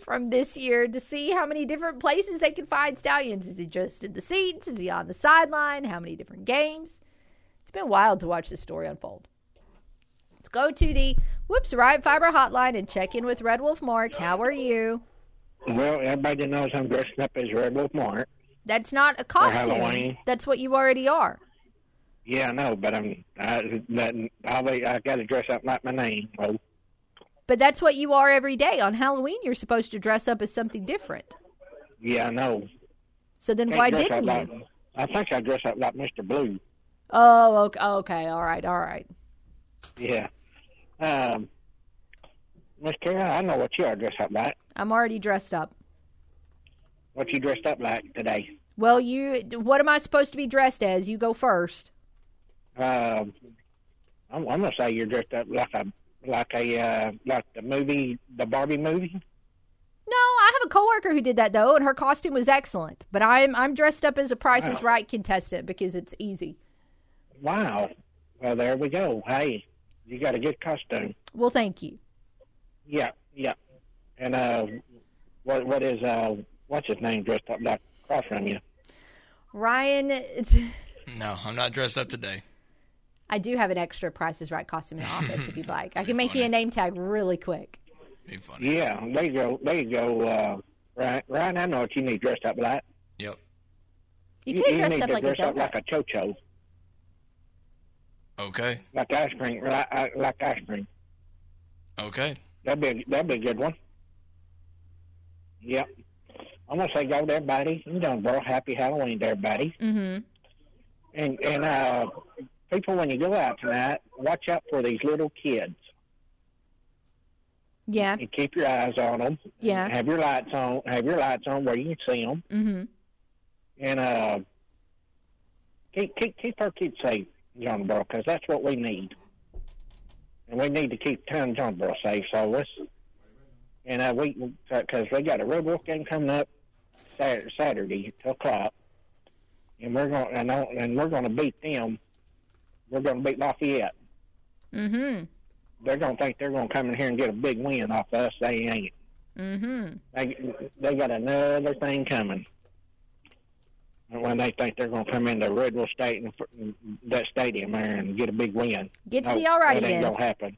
from this year to see how many different places they can find Stalions. Is he just in the seats? Is he on the sideline? How many different games? It's been wild to watch this story unfold. Let's go to the Whoops Ritter Fiber hotline and check in with Red Wolf Mark. How are you? Well, everybody knows I'm dressed up as Red Wolf Mark. That's not a costume. That's what you already are. Yeah, I know, but I'm I, that, I, I got to dress up like my name. Well, but that's what you are every day. On Halloween, you're supposed to dress up as something different. Yeah, I know. So then, Can't why didn't you? Like, I think I dress up like Mr. Blue. Oh, okay, okay, all right, all right. Yeah. Um, Miss Kara, I know what you are dressed up like. I'm already dressed up. What you dressed up like today? Well, you. What am I supposed to be dressed as? You go first. Um, I'm, I'm gonna say you're dressed up like a like a uh, like the movie, the Barbie movie? No, I have a coworker who did that though, and her costume was excellent. But I'm I'm dressed up as a Price wow. is Right contestant because it's easy. Wow. Well, there we go. Hey, you got a good costume. Well, thank you. Yeah, yeah. And uh, what what is uh what's his name dressed up like across from you? Ryan. no, I'm not dressed up today. I do have an extra Price is Right costume in the office if you'd like. I can make funny. you a name tag really quick. Be funny. Yeah, there you go. There you go. Uh, right, right. I know what you need dressed up like. Yep. You could have dressed need up to like a dress up like a cho-cho, Okay. like ice cream, like, uh, like ice cream. Okay. That'd be that'd be a good one. Yep. I'm gonna say go to everybody in Jonesboro. Happy Halloween to everybody. Mm-hmm. And and uh, people, when you go out tonight, watch out for these little kids. Yeah. And keep your eyes on them. Yeah. Have your lights on. Have your lights on where you can see them. Mm-hmm. And uh, keep keep keep our kids safe, Jonesboro, because that's what we need. And we need to keep town Jonesboro safe. So let's. And uh, we because we got a Red Wolf game coming up Saturday, Saturday two o'clock, and we're going and, and we're going to beat them. We're going to beat Lafayette. Mm-hmm. They're going to think they're going to come in here and get a big win off us. They ain't. Mm-hmm. They they got another thing coming. When they think they're going to come into Red Wolf State and that stadium there and get a big win, Get to No, the all righty That ain't gonna happen.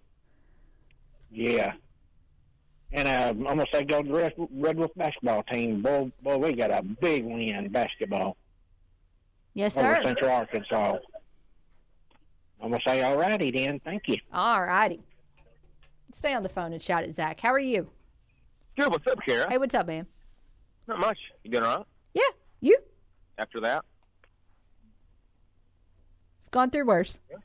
Yeah. And uh, I'm gonna say go to the Red, Red Wolf basketball team. Boy, boy, we got a big win in basketball Yes, sir. over. Central Arkansas. I'm gonna say all righty then. Thank you. All righty. Stay on the phone and shout at Zach. How are you? Good. What's up, Kara? Hey, what's up, man? Not much. You doing all right? Yeah, you After that, gone through worse. Yeah.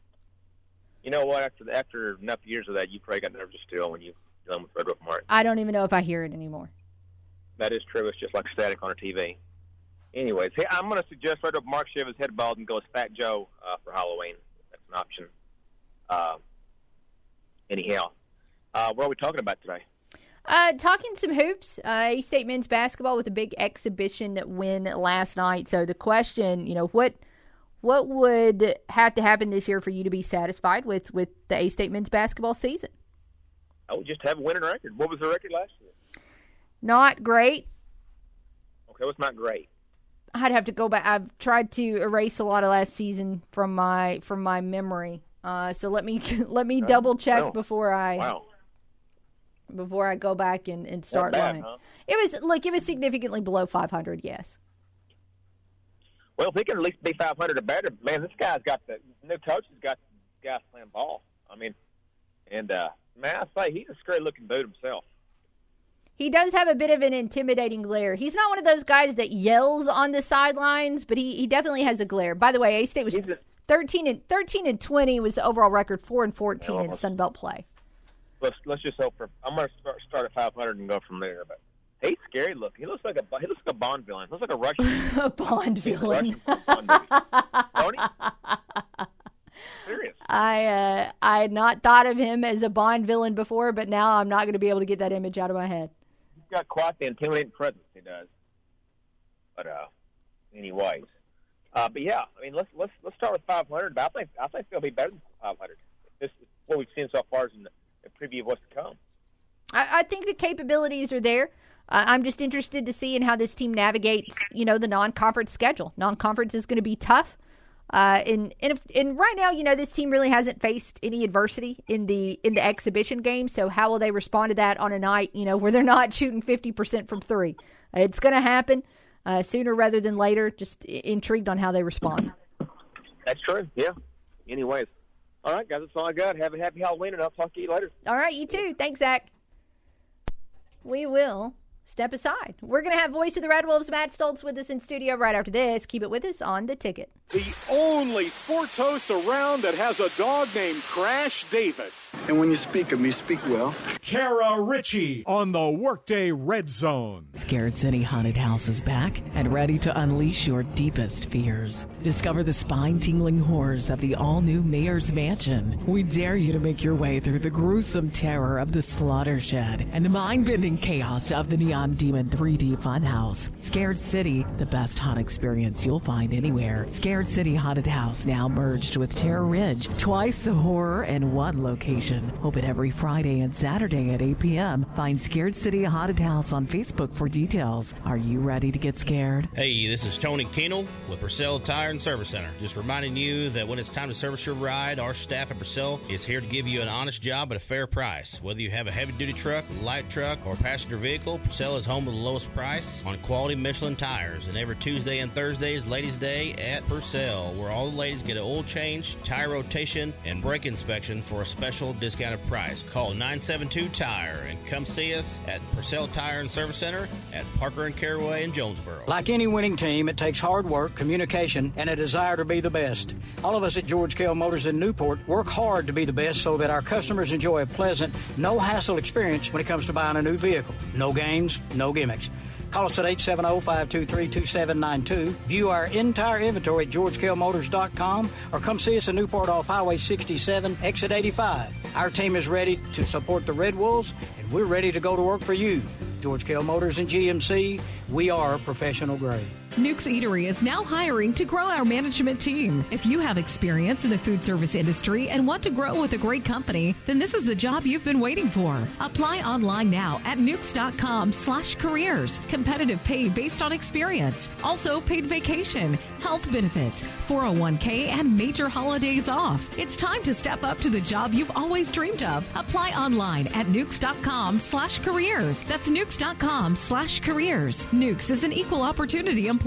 you know what? After after enough years of that, you probably got nerves still when you dealing with Red Wolf Martin. I don't even know if I hear it anymore. That is true. It's just like static on a TV. Anyways, hey, I'm going to suggest Red Wolf Mark shave his head bald and go as Fat Joe uh, for Halloween. An option. Uh, anyhow, uh, what are we talking about today? Uh, talking some hoops. Uh, A State men's basketball with a big exhibition win last night. So the question, you know, what what would have to happen this year for you to be satisfied with with the A State men's basketball season? I would just have a winning record. What was the record last year? Not great. Okay, well, it's not great. I'd have to go back. I've tried to erase a lot of last season from my from my memory. Uh, so let me let me double check before I Wow. before I go back and, and start bad, lying. huh? It was look, it was significantly below 500. Yes. Well, if he can at least be 500 or better, man, this guy's got the new coach has got guys playing ball. I mean, and uh, man, I say he's a scary looking dude himself. He does have a bit of an intimidating glare. He's not one of those guys that yells on the sidelines, but he, he definitely has a glare. By the way, A State was thirteen and thirteen and twenty was the overall record, four and fourteen in. Sun Belt play. Let's let's just hope for. I'm going to start, start at 500 and go from there. But he's scary looking. He looks like a he looks like a Bond villain. He looks like a Russian. a Bond villain. Don't he? Serious. I uh, I had not thought of him as a Bond villain before, but now I'm not going to be able to get that image out of my head. Got quite the intimidating presence. He does. But uh, anyways, uh, but yeah, I mean, let's let's let's start with 500. But I think I think they'll be better than 500. This is what we've seen so far is in the, preview of what's to come. I, I think the capabilities are there. I'm just interested to see in how this team navigates, you know, the non-conference schedule. Non-conference is going to be tough. Uh, and and, and right now, you know, this team really hasn't faced any adversity in the in the exhibition game. So how will they respond to that on a night, you know, where they're not shooting 50 percent from three? It's going to happen uh, sooner rather than later. Just intrigued on how they respond. That's true. Yeah. Anyways, all right, guys, that's all I got. Have a happy Halloween, and I'll talk to you later. All right, you too. Thanks, Zach. We will step aside. We're going to have voice of the Red Wolves, Matt Stolz, with us in studio right after this. Keep it with us on the ticket. The only sports host around that has a dog named Crash Davis. And when you speak of me, speak well. Kara Richey on the Workday Red Zone. Scared City Haunted House is back and ready to unleash your deepest fears. Discover the spine tingling horrors of the all new Mayor's Mansion. We dare you to make your way through the gruesome terror of the Slaughter Shed and the mind bending chaos of the Neon Demon 3D Funhouse. Scared City, the best haunt experience you'll find anywhere. Scared Scared City Haunted House now merged with Terror Ridge. Twice the horror in one location. Open every Friday and Saturday at 8 p.m. Find Scared City Haunted House on Facebook for details. Are you ready to get scared? Hey, this is Tony Keenel with Purcell Tire and Service Center. Just reminding you that when it's time to service your ride, our staff at Purcell is here to give you an honest job at a fair price. Whether you have a heavy duty truck, light truck, or passenger vehicle, Purcell is home to the lowest price on quality Michelin tires. And every Tuesday and Thursday is Ladies' Day at Purcell, where all the ladies get an oil change, tire rotation, and brake inspection for a special discounted price. Call 972 Tire and come see us at Purcell Tire and Service Center at Parker and Caraway in Jonesboro. Like any winning team, it takes hard work, communication, and a desire to be the best. All of us at George Kell Motors in Newport work hard to be the best so that our customers enjoy a pleasant, no hassle experience when it comes to buying a new vehicle. No games, no gimmicks. Call us at 870-523-2792. View our entire inventory at georgekellmotors.com or come see us in Newport off Highway 67, exit 85. Our team is ready to support the Red Wolves, and we're ready to go to work for you. George Kell Motors and GMC, we are professional grade. Nuke's Eatery is now hiring to grow our management team. If you have experience in the food service industry and want to grow with a great company, then this is the job you've been waiting for. Apply online now at nukes.com slash careers. Competitive pay based on experience. Also paid vacation, health benefits, 401k, and major holidays off. It's time to step up to the job you've always dreamed of. Apply online at nukes.com slash careers. That's nukes.com slash careers. Nukes is an equal opportunity employer.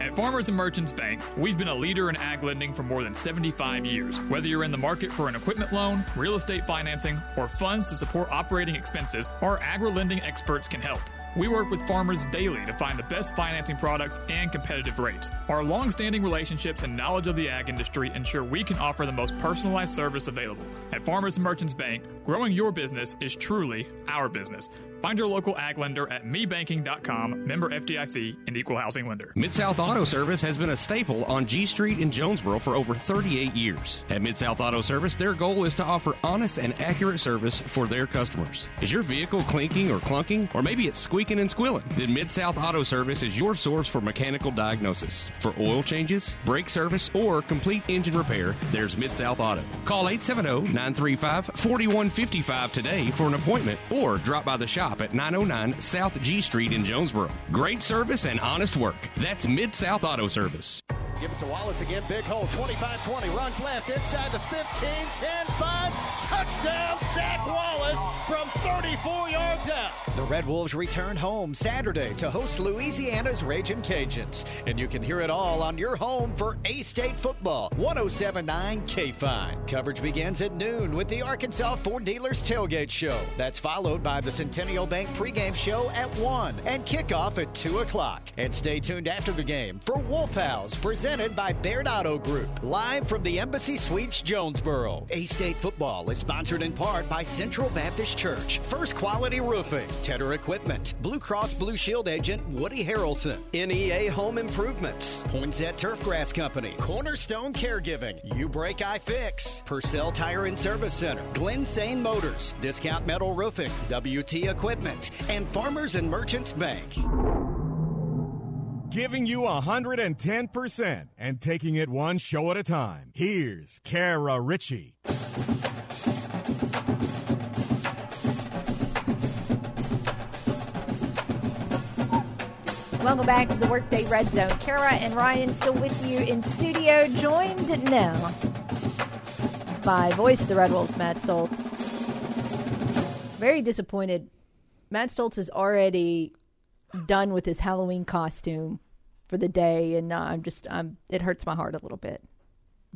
At Farmers and Merchants Bank, we've been a leader in ag lending for more than 75 years. Whether you're in the market for an equipment loan, real estate financing, or funds to support operating expenses, our agri lending experts can help. We work with farmers daily to find the best financing products and competitive rates. Our long standing relationships and knowledge of the ag industry ensure we can offer the most personalized service available. At Farmers and Merchants Bank, growing your business is truly our business. Find your local ag lender at mebanking.com, member FDIC, and equal housing lender. Mid South Auto Service has been a staple on G Street in Jonesboro for over 38 years. At Mid South Auto Service, their goal is to offer honest and accurate service for their customers. Is your vehicle clinking or clunking, or maybe it's squeaking and squilling? Then Mid South Auto Service is your source for mechanical diagnosis. For oil changes, brake service, or complete engine repair, there's Mid South Auto. Call 870 935 4155 today for an appointment or drop by the shop at 909 South G Street in Jonesboro. Great service and honest work. That's Mid South Auto Service. Give it to Wallace again. Big hole. 25 20. Runs left inside the 15. 10 5. Touchdown, Zach Wallace from 34 yards out. The Red Wolves return home Saturday to host Louisiana's Raging Cajuns. And you can hear it all on your home for A State football. 1079 K Fine. Coverage begins at noon with the Arkansas Ford Dealers Tailgate Show. That's followed by the Centennial Bank pregame show at 1 and kickoff at 2 o'clock. And stay tuned after the game for Wolf House, presented by Baird Auto Group, live from the Embassy Suites, Jonesboro. A State football is sponsored in part by Central Baptist Church, First Quality Roofing, Tedder Equipment, Blue Cross Blue Shield agent Woody Harrelson, NEA Home Improvements, Poinsett Turfgrass Company, Cornerstone Caregiving, You Break I Fix, Purcell Tire and Service Center, Glen Sane Motors, Discount Metal Roofing, WT Equipment, and Farmers and Merchants Bank. Giving you 110% and taking it one show at a time. Here's Kara Richey. Welcome back to the Workday Red Zone. Kara and Ryan still with you in studio, joined now by voice of the Red Wolves, Matt Stolz. Very disappointed. Matt Stolz is already done with his Halloween costume for the day, and uh, I'm just, I'm, it hurts my heart a little bit.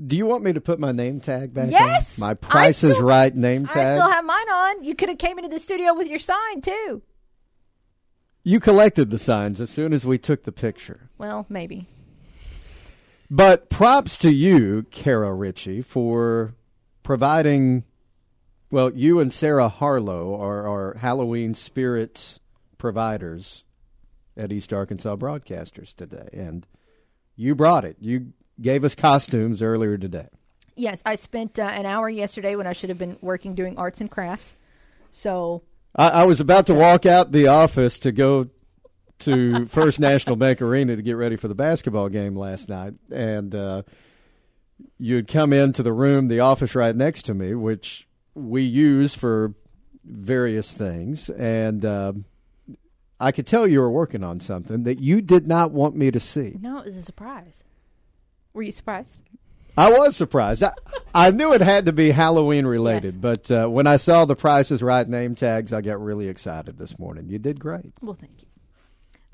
Do you want me to put my name tag back? Yes, on? my Price still, is Right name tag. I still have mine on. You could have came into the studio with your sign too. You collected the signs as soon as we took the picture. Well, maybe. But props to you, Kara Richey, for providing. Well, you and Sarah Harlow are our Halloween spirits providers at East Arkansas Broadcasters today, and you brought it. You gave us costumes earlier today. Yes, I spent uh, an hour yesterday when I should have been working doing arts and crafts. So I, I was about to walk out the office to go to First National Bank Arena to get ready for the basketball game last night, and uh, you'd come into the room, the office right next to me, which we use for various things, and uh, I could tell you were working on something that you did not want me to see. No, it was a surprise. Were you surprised? I was surprised. I, I knew it had to be Halloween related, Yes. but uh, when I saw the prices right name tags, I got really excited this morning. You did great. Well, thank you.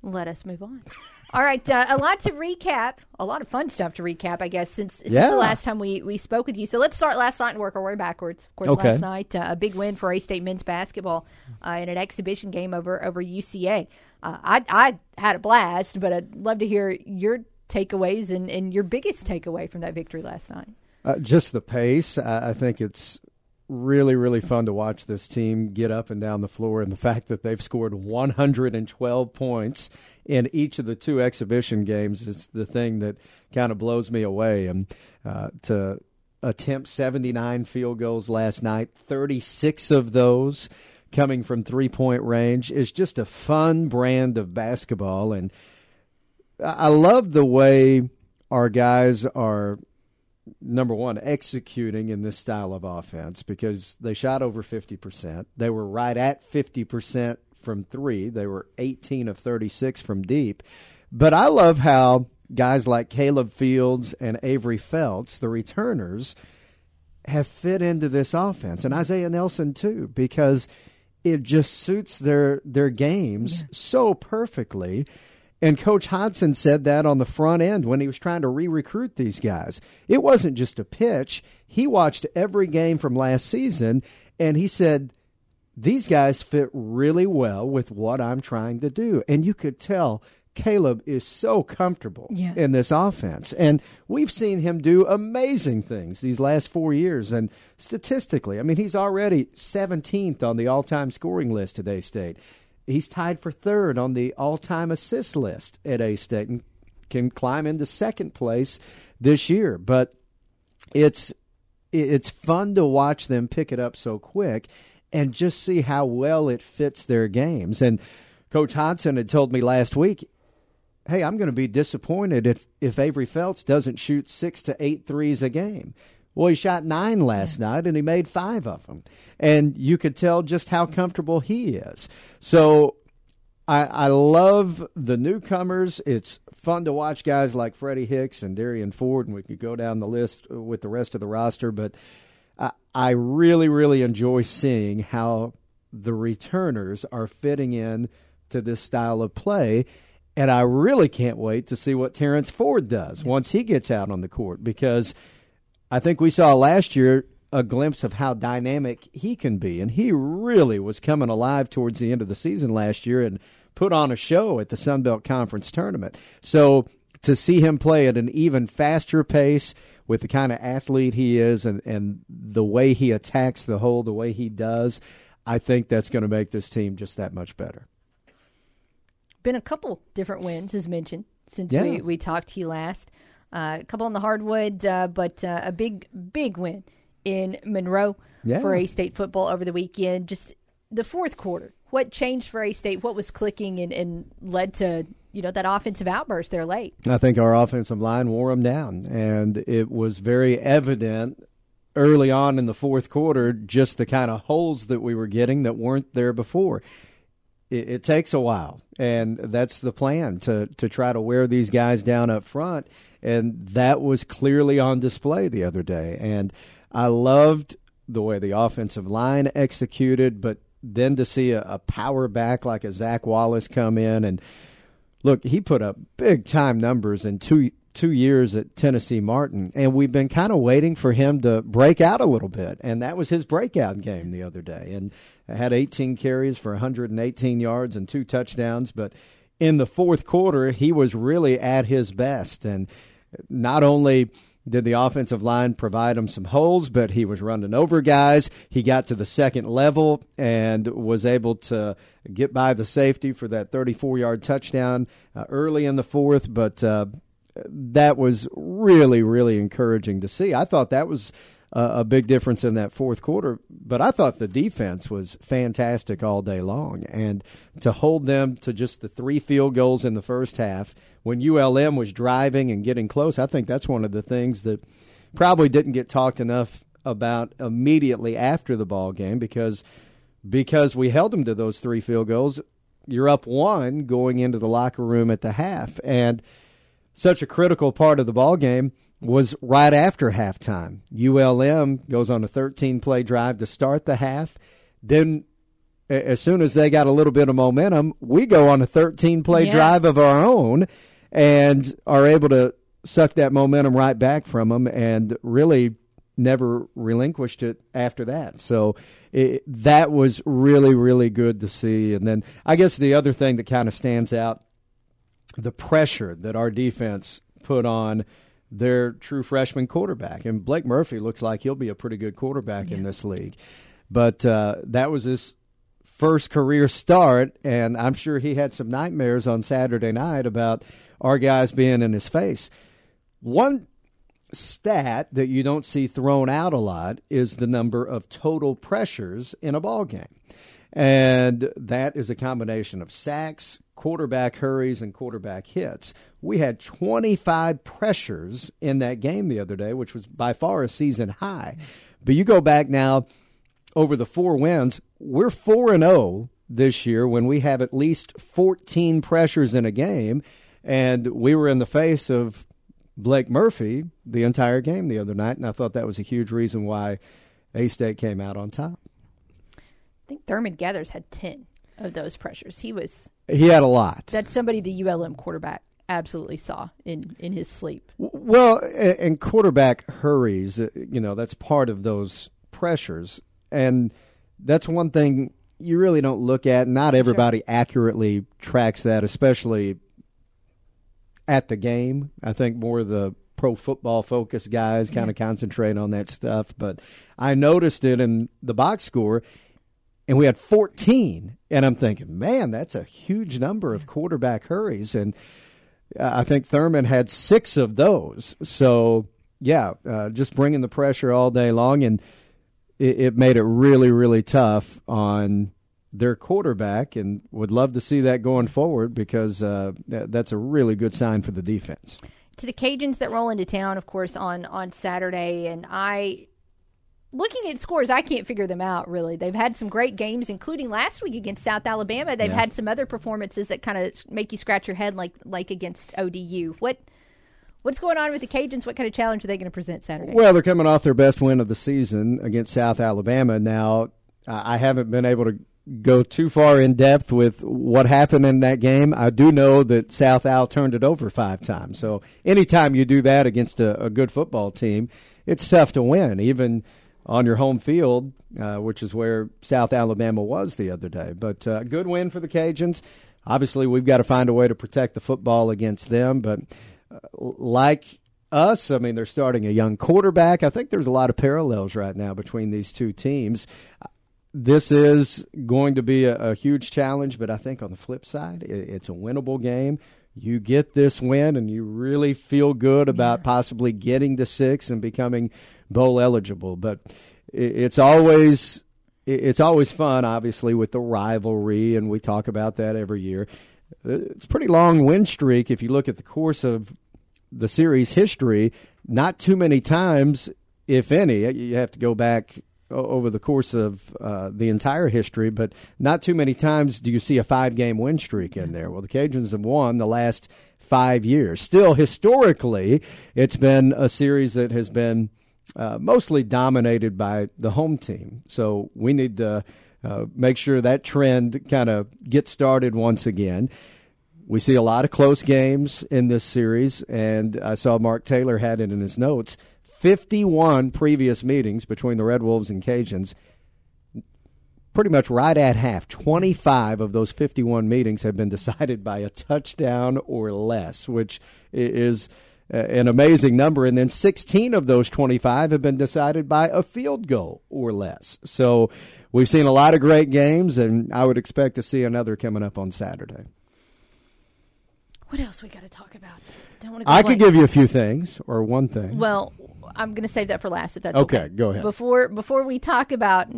Let us move on. All right, uh, a lot to recap. A lot of fun stuff to recap, I guess, since, since Yeah. the last time we, we spoke with you. So let's start last night and work our way backwards. Of course, Okay. last night uh, a big win for A State men's basketball uh, in an exhibition game over over UCA. Uh, I I had a blast, but I'd love to hear your takeaways and, and your biggest takeaway from that victory last night. Uh, just the pace. I, I think it's really, really fun to watch this team get up and down the floor, and the fact that they've scored 112 points in each of the two exhibition games is the thing that kind of blows me away. And uh, to attempt 79 field goals last night, 36 of those coming from three point range, is just a fun brand of basketball. And I I love the way our guys are number one executing in this style of offense because they shot over 50%. They were right at 50% from 3. They were 18 of 36 from deep. But I love how guys like Caleb Fields and Avery Felts, the returners, have fit into this offense and Isaiah Nelson too because it just suits their their games so perfectly. And Coach Hodgson said that on the front end when he was trying to re recruit these guys. It wasn't just a pitch. He watched every game from last season and he said, These guys fit really well with what I'm trying to do. And you could tell Caleb is so comfortable Yeah. in this offense. And we've seen him do amazing things these last four years. And statistically, I mean, he's already 17th on the all time scoring list today, State. He's tied for third on the all time assist list at A State and can climb into second place this year. But it's it's fun to watch them pick it up so quick and just see how well it fits their games. And Coach Hodgson had told me last week, "Hey, I'm going to be disappointed if if Avery Felts doesn't shoot six to eight threes a game." Well, he shot nine last night and he made five of them, and you could tell just how comfortable he is. So I, I love the newcomers. It's fun to watch guys like Freddy Hicks and Darian Ford, and we could go down the list with the rest of the roster. But I, I really, really enjoy seeing how the returners are fitting in to this style of play. And I really can't wait to see what Terrence Ford does once he gets out on the court because I think we saw last year a glimpse of how dynamic he can be. And he really was coming alive towards the end of the season last year and put on a show at the Sun Belt Conference tournament. So to see him play at an even faster pace with the kind of athlete he is and, and the way he attacks the hole, the way he does, I think that's going to make this team just that much better. Been a couple different wins, as mentioned, since Yeah. we, we talked to you last. Uh, a couple on the hardwood, uh, but uh, a big, big win in Monroe Yeah. for A State football over the weekend. Just the fourth quarter. What changed for A State? What was clicking and, and led to you know that offensive outburst there late? I think our offensive line wore them down, and it was very evident early on in the fourth quarter just the kind of holes that we were getting that weren't there before. It, it takes a while, and that's the plan to to try to wear these guys down up front, and that was clearly on display the other day. And I loved the way the offensive line executed, but then to see a, a power back like a Zach Wallace come in and look, he put up big time numbers in two two years at Tennessee Martin, and we've been kind of waiting for him to break out a little bit, and that was his breakout game the other day, and had 18 carries for 118 yards and two touchdowns, but in the fourth quarter he was really at his best, and not only did the offensive line provide him some holes, but he was running over guys. He got to the second level and was able to get by the safety for that 34 yard touchdown uh, early in the fourth. But uh, that was really, really encouraging to see. I thought that was a, big difference in that fourth quarter. But I thought the defense was fantastic all day long, and to hold them to just the three field goals in the first half when ULM was driving and getting close, I think that's one of the things that probably didn't get talked enough about immediately after the ball game because because we held them to those three field goals. You're up one going into the locker room at the half, and such a critical part of the ball game was right after halftime. ULM goes on a 13 play drive to start the half. Then, as soon as they got a little bit of momentum, we go on a 13 play Yeah. drive of our own and are able to suck that momentum right back from them and really never relinquished it after that. So it, that was really, really good to see. And then I guess the other thing that kind of stands out the pressure that our defense put on their true freshman quarterback. And Blake Murphy looks like he'll be a pretty good quarterback in this league. But uh, that was his first career start, and I'm sure he had some nightmares on Saturday night about our guys being in his face. One stat that you don't see thrown out a lot is the number of total pressures in a ball game. And that is a combination of sacks, quarterback hurries, and quarterback hits. We had 25 pressures in that game the other day, which was by far a season high. But you go back now over the four wins, we're 4 and 0 this year when we have at least 14 pressures in a game. And we were in the face of Blake Murphy the entire game the other night. And I thought that was a huge reason why A State came out on top. I think Thurman Gathers had 10 of those pressures. He was He had a lot. that's somebody the ULM quarterback absolutely saw in in his sleep. Well, and quarterback hurries, uh, you know, that's part of those pressures. And that's one thing you really don't look at. Not everybody accurately tracks that, especially at the game. I think more of the pro football focused guys kind of concentrate on that stuff. But I noticed it in the box score, and we had 14. And I'm thinking, man, that's a huge number of quarterback hurries. And uh, I think Thurman had six of those. So, yeah, uh, just bringing the pressure all day long. And it, it made it really, really tough on their quarterback. And would love to see that going forward because uh, that, that's a really good sign for the defense. to the Cajuns that roll into town, of course, on on Saturday, and I. Looking at scores, I can't figure them out really. They've had some great games, including last week against South Alabama. They've Yeah. had some other performances that kind of make you scratch your head, like like against ODU. What what's going on with the Cajuns? What kind of challenge are they going to present Saturday? Well, they're coming off their best win of the season against South Alabama. Now, I haven't been able to go too far in depth with what happened in that game. I do know that South Al turned it over five times. So anytime you do that against a, a good football team, it's tough to win, even on your home field, uh, which is where South Alabama was the other day. But uh, good win for the Cajuns. Obviously, we've got to find a way to protect the football against them, but uh, like us, I mean, they're starting a young quarterback. I think there's a lot of parallels right now between these two teams. This is going to be a, a huge challenge, but I think on the flip side, it, it's a winnable game. You get this win, and you really feel good about possibly getting to six and becoming bowl eligible. But it's always it's always fun, obviously, with the rivalry, and we talk about that every year. It's a pretty long win streak if you look at the course of the series history. Not too many times, if any. You have to go back over the course of uh, the entire history, but not too many times do you see a five game win streak in there. Well, the Cajuns have won the last five years. Still, historically, it's been a series that has been uh, mostly dominated by the home team. So we need to uh, make sure that trend kind of gets started once again. We see a lot of close games in this series, and I saw Mark Taylor had it in his notes. 51 previous meetings between the Red Wolves and Cajuns, pretty much right at half. 25 of those 51 meetings have been decided by a touchdown or less, which is an amazing number. And then 16 of those 25 have been decided by a field goal or less. So we've seen a lot of great games, and I would expect to see another coming up on Saturday. What else we got to talk about? Don't want to. I could give you a few things or one thing. Well, I'm going to save that for last. If that's Okay, okay. go ahead. Before before we talk about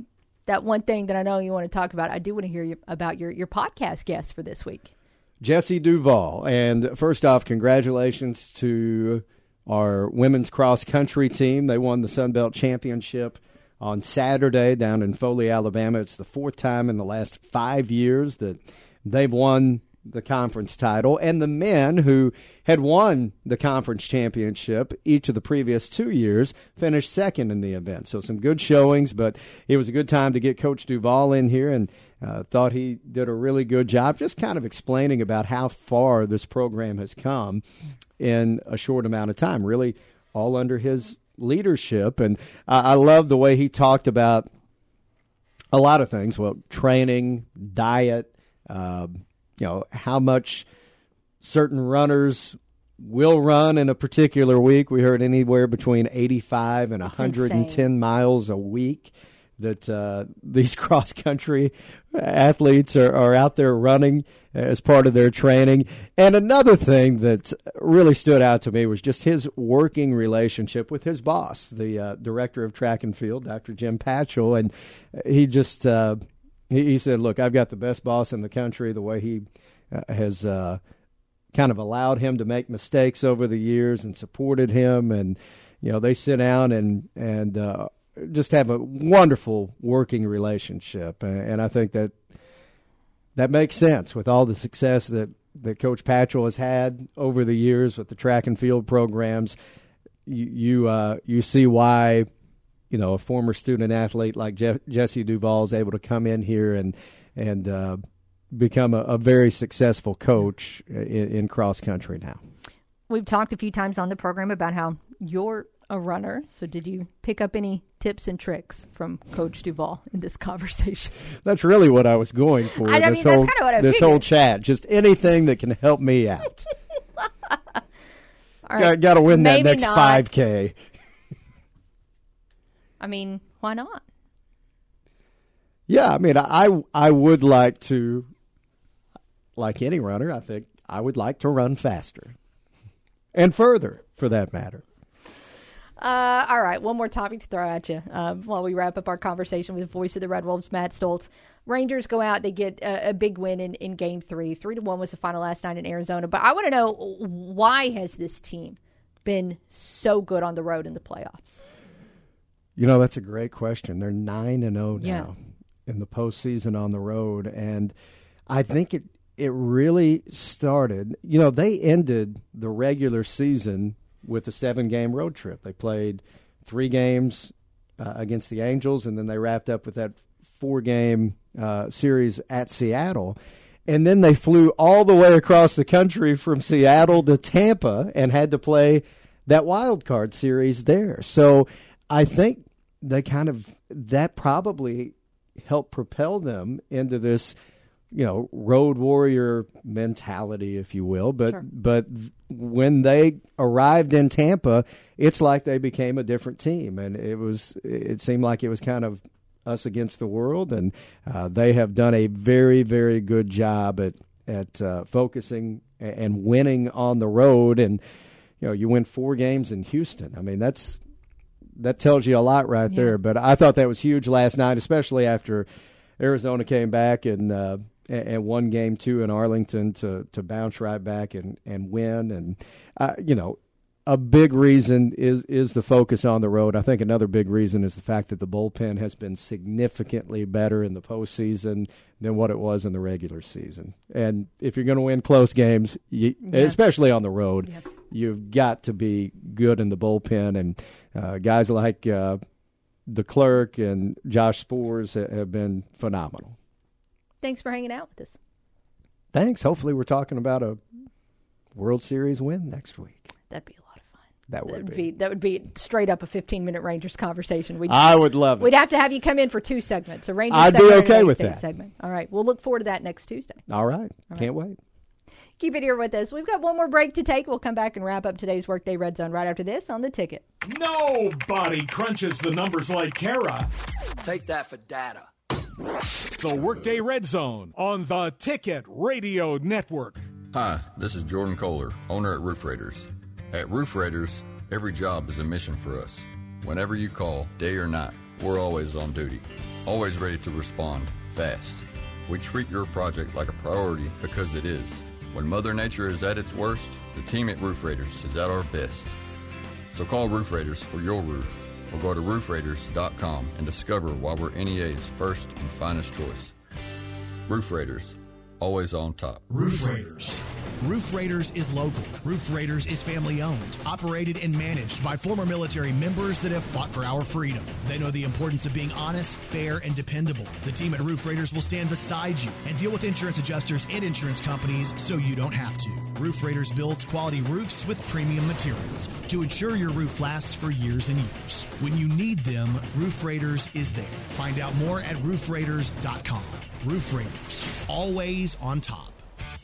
that one thing that I know you want to talk about, I do want to hear you, about your your podcast guest for this week. Jesse Duvall. And first off, congratulations to our women's cross country team. They won the Sun Belt Championship on Saturday down in Foley, Alabama. It's the fourth time in the last five years that they've won the conference title. And the men who had won the conference championship each of the previous two years finished second in the event. So some good showings, but it was a good time to get Coach Duvall in here and uh, thought he did a really good job just kind of explaining about how far this program has come in a short amount of time, really all under his leadership. And I I love the way he talked about a lot of things. Well, training, diet, um, you know, how much certain runners will run in a particular week. We heard anywhere between 85 and 110 insane. miles a week that uh, these cross country athletes are, are out there running as part of their training. And another thing that really stood out to me was just his working relationship with his boss, the uh, director of track and field, Dr. Jim Patchell. And he just uh, he, he said, "Look, I've got the best boss in the country. The way he uh, has." Uh, kind of allowed him to make mistakes over the years and supported him and you know they sit down and and uh, just have a wonderful working relationship and, I think that that makes sense with all the success that that coach Patchell has had over the years with the track and field programs you you, uh, you see why you know a former student athlete like Je- Jesse Duvall is able to come in here and and uh, become a, a very successful coach in, in cross country now. We've talked a few times on the program about how you're a runner. So, did you pick up any tips and tricks from Coach Duvall in this conversation? That's really what I was going for. I- I this mean, that's whole kinda what I this whole chat, just anything that can help me out. All right, Got to win that maybe next five k. I mean, why not? Yeah, I mean, I I would like to, like any runner, I think I would like to run faster, and further, for that matter. Uh, all right, one more topic to throw at you um, while we wrap up our conversation with the voice of the Red Wolves, Matt Stolz. Rangers go out; they get a, a big win in, in Game Three. Three to one was the final last night in Arizona. But I want to know why has this team been so good on the road in the playoffs? You know, that's a great question. They're nine and zero now Yeah. in the postseason on the road, and I think it it really started. You know, they ended the regular season with a seven game road trip. They played three games uh, against the Angels, and then they wrapped up with that four game uh, series at Seattle. And then they flew all the way across the country from Seattle to Tampa and had to play that wild card series there. So I think they kind of that probably helped propel them into this, you know, road warrior mentality, if you will. But Sure. but when they arrived in Tampa, it's like they became a different team, and it was it seemed like it was kind of us against the world, and uh, they have done a very very good job at at uh, focusing and winning on the road, and you know you win four games in Houston. I mean that's that tells you a lot right there. But I thought that was huge last night, especially after Arizona came back and uh, and and won game two in Arlington to to bounce right back and and win. And uh, you know, a big reason is is the focus on the road. I think another big reason is the fact that the bullpen has been significantly better in the postseason than what it was in the regular season. And if you're going to win close games, you, Yeah. especially on the road, you've got to be good in the bullpen. And uh, guys like uh, Leclerc and Josh Sborz have been phenomenal. Thanks for hanging out with us. Thanks. Hopefully, we're talking about a World Series win next week. That'd be a lot of fun. That That would would be. be that would be straight up a 15 minute Rangers conversation. We'd, I would love it. We'd have to have you come in for two segments, a Rangers I'd be segment and okay with that. segment. All right, we'll look forward to that next Tuesday. All right. All Can't wait. Keep it here with us. We've got one more break to take. We'll come back and wrap up today's Workday Red Zone right after this on the ticket. Nobody crunches the numbers like Kara. Take that for data. The Workday Red Zone on the Ticket Radio Network. Hi, this is Jordan Kohler, owner at Roof Raiders. At Roof Raiders, every job is a mission for us. Whenever you call, day or night, we're always on duty, always ready to respond fast. We treat your project like a priority because it is. When Mother Nature is at its worst, the team at Roof Raiders is at our best. So call Roof Raiders for your roof or go to roofraiders.com and discover why we're NEA's first and finest choice. Roof Raiders, always on top. Roof Raiders. Roof Raiders is local. Roof Raiders is family owned, operated, and managed by former military members that have fought for our freedom. They know the importance of being honest, fair, and dependable. The team at Roof Raiders will stand beside you and deal with insurance adjusters and insurance companies so you don't have to. Roof Raiders builds quality roofs with premium materials to ensure your roof lasts for years and years. When you need them, Roof Raiders is there. Find out more at roofraiders.com. Roof Raiders, always on top.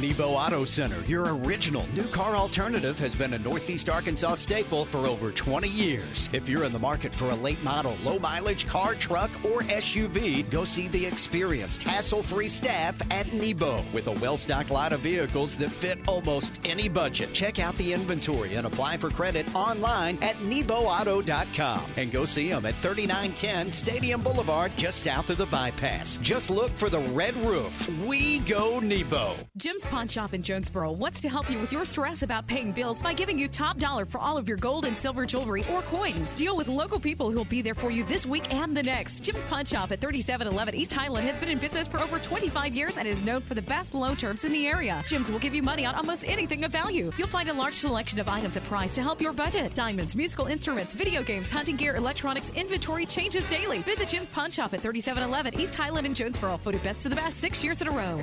Nebo Auto Center, your original new car alternative, has been a Northeast Arkansas staple for over 20 years. If you're in the market for a late model, low mileage car, truck, or SUV, go see the experienced, hassle free staff at Nebo with a well stocked lot of vehicles that fit almost any budget. Check out the inventory and apply for credit online at NeboAuto.com and go see them at 3910 Stadium Boulevard, just south of the bypass. Just look for the red roof. We go Nebo. Jim's Pawn Shop in Jonesboro wants to help you with your stress about paying bills by giving you top dollar for all of your gold and silver jewelry or coins. Deal with local people who will be there for you this week and the next. Jim's Pawn Shop at 3711 East Highland has been in business for over 25 years and is known for the best loan terms in the area. Jim's will give you money on almost anything of value. You'll find a large selection of items at price to help your budget. Diamonds, musical instruments, video games, hunting gear, electronics, inventory changes daily. Visit Jim's Pawn Shop at 3711 East Highland in Jonesboro. Voted best of the best six years in a row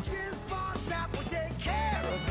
care of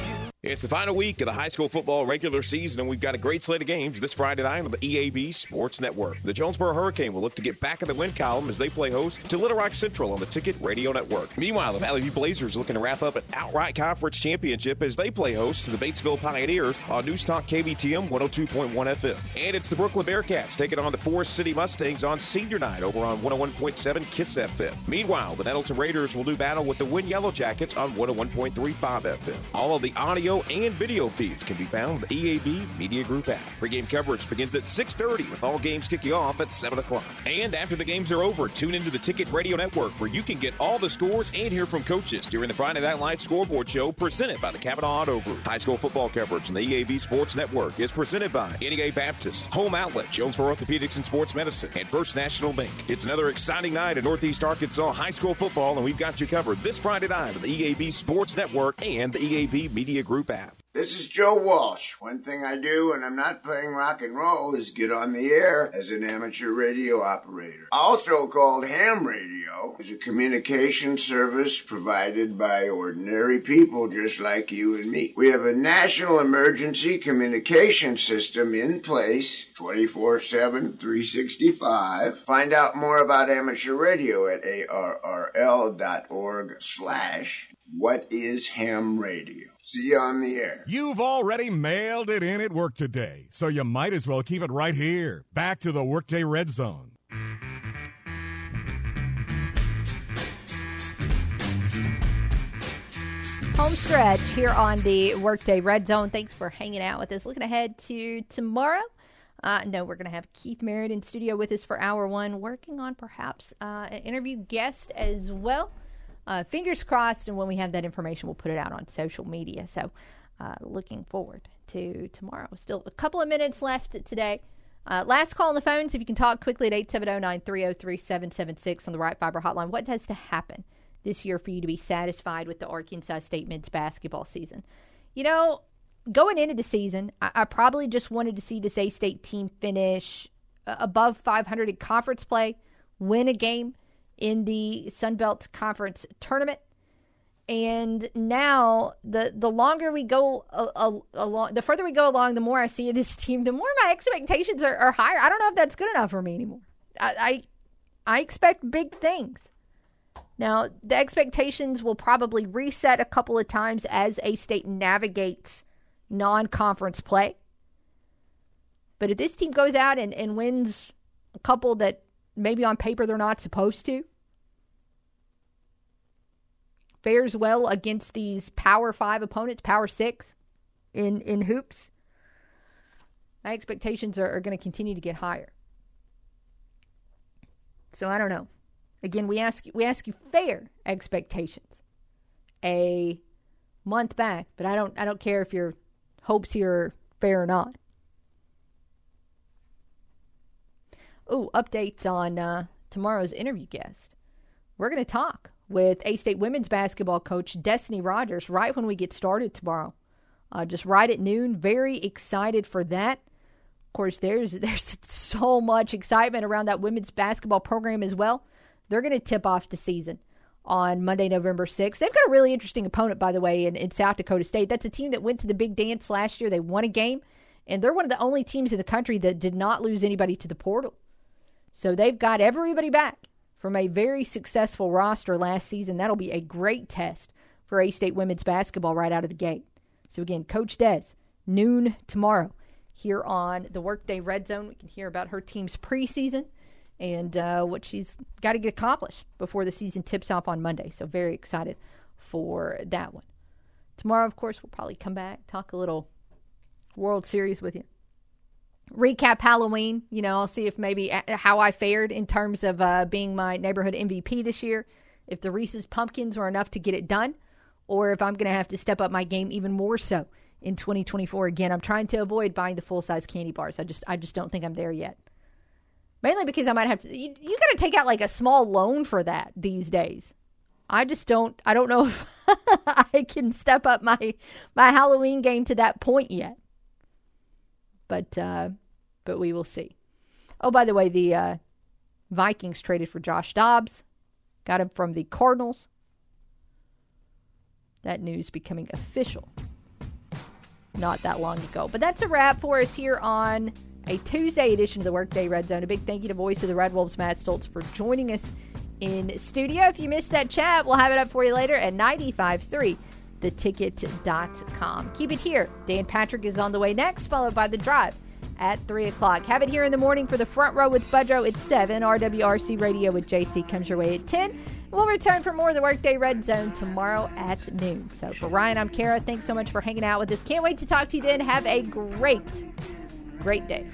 it's the final week of the high school football regular season, and we've got a great slate of games this Friday night on the EAB Sports Network. The Jonesboro Hurricane will look to get back in the win column as they play host to Little Rock Central on the Ticket Radio Network. Meanwhile, the Valley View Blazers looking to wrap up an outright conference championship as they play host to the Batesville Pioneers on Newstalk KBTM 102.1 FM. And it's the Brookland Bearcats taking on the Forest City Mustangs on senior night over on 101.7 Kiss FM. Meanwhile, the Nettleton Raiders will do battle with the Wynne Yellow Jackets on 101.35 FM. All of the audio and video feeds can be found on the EAB Media Group app. Pre-game coverage begins at 6.30 with all games kicking off at 7 o'clock. And after the games are over, tune into the Ticket Radio Network where you can get all the scores and hear from coaches during the Friday Night Live scoreboard show presented by the Cavenaugh Auto Group. High school football coverage on the EAB Sports Network is presented by NEA Baptist, Home Outlet, Jonesboro Orthopedics and Sports Medicine, and First National Bank. It's another exciting night in Northeast Arkansas high school football, and we've got you covered this Friday night on the EAB Sports Network and the EAB Media Group app. This is Joe Walsh. One thing I do when I'm not playing rock and roll is get on the air as an amateur radio operator. Also called ham radio is a communication service provided by ordinary people just like you and me. We have a national emergency communication system in place 24-7, 365. Find out more about amateur radio at arrl.org slash what is ham radio. See you on the air. You've already mailed it in at work today, so you might as well keep it right here. Back to the Workday Red Zone. Home stretch here on the Workday Red Zone. Thanks for hanging out with us. Looking ahead to tomorrow. Uh, no, we're going to have Keith Merritt in studio with us for hour one, working on perhaps uh, an interview guest as well. Uh, fingers crossed, and when we have that information, we'll put it out on social media. So, uh, looking forward to tomorrow. Still a couple of minutes left today. Uh, last call on the phones. If you can talk quickly at 870 930 3776 on the Ritter Fiber hotline. What has to happen this year for you to be satisfied with the Arkansas State men's basketball season? You know, going into the season, I, I probably just wanted to see this A State team finish uh, above 500 in conference play, win a game in the Sun Belt Conference tournament. And now, the the longer we go along, the further we go along, the more I see this team, the more my expectations are, are higher. I don't know if that's good enough for me anymore. I, I I expect big things. Now, the expectations will probably reset a couple of times as A State navigates non conference play. But if this team goes out and, and wins a couple that maybe on paper they're not supposed to, fares well against these Power Five opponents, Power Six in, in hoops, my expectations are, are going to continue to get higher. So I don't know. Again, we ask we ask you fair expectations. A month back, but I don't I don't care if your hopes here are fair or not. Oh, update on uh, tomorrow's interview guest. We're going to talk with A State women's basketball coach Destiny Rogers right when we get started tomorrow. Uh, just right at noon. Very excited for that. Of course, there's there's so much excitement around that women's basketball program as well. They're going to tip off the season on Monday, November 6th. They've got a really interesting opponent, by the way, in, in South Dakota State. That's a team that went to the big dance last year. They won a game, and they're one of the only teams in the country that did not lose anybody to the portal. So they've got everybody back from a very successful roster last season. That'll be a great test for A State women's basketball right out of the gate. So again, Coach Des, noon tomorrow here on the Workday Red Zone. We can hear about her team's preseason and uh, what she's got to get accomplished before the season tips off on Monday. So very excited for that one. Tomorrow, of course, we'll probably come back talk a little World Series with you. Recap Halloween. You know, I'll see if maybe uh, how I fared in terms of uh, being my neighborhood MVP this year. If the Reese's pumpkins were enough to get it done, or if I'm going to have to step up my game even more so in 2024. Again, I'm trying to avoid buying the full size candy bars. I just I just don't think I'm there yet. Mainly because I might have to. You, you got to take out like a small loan for that these days. I just don't. I don't know if I can step up my my Halloween game to that point yet. But uh, but we will see. Oh, by the way, the uh, Vikings traded for Josh Dobbs. Got him from the Cardinals. That news becoming official not that long ago. But that's a wrap for us here on a Tuesday edition of the Workday Red Zone. A big thank you to Voice of the Red Wolves, Matt Stolz, for joining us in studio. If you missed that chat, we'll have it up for you later at 95.3 theticket.com. Keep it here. Dan Patrick is on the way next, followed by The Drive at 3 o'clock. Have it here in the morning for the front row with Budrow at 7. RWRC Radio with JC comes your way at 10. We'll return for more of the Workday Red Zone tomorrow at noon. So for Ryan, I'm Kara. Thanks so much for hanging out with us. Can't wait to talk to you then. Have a great great day.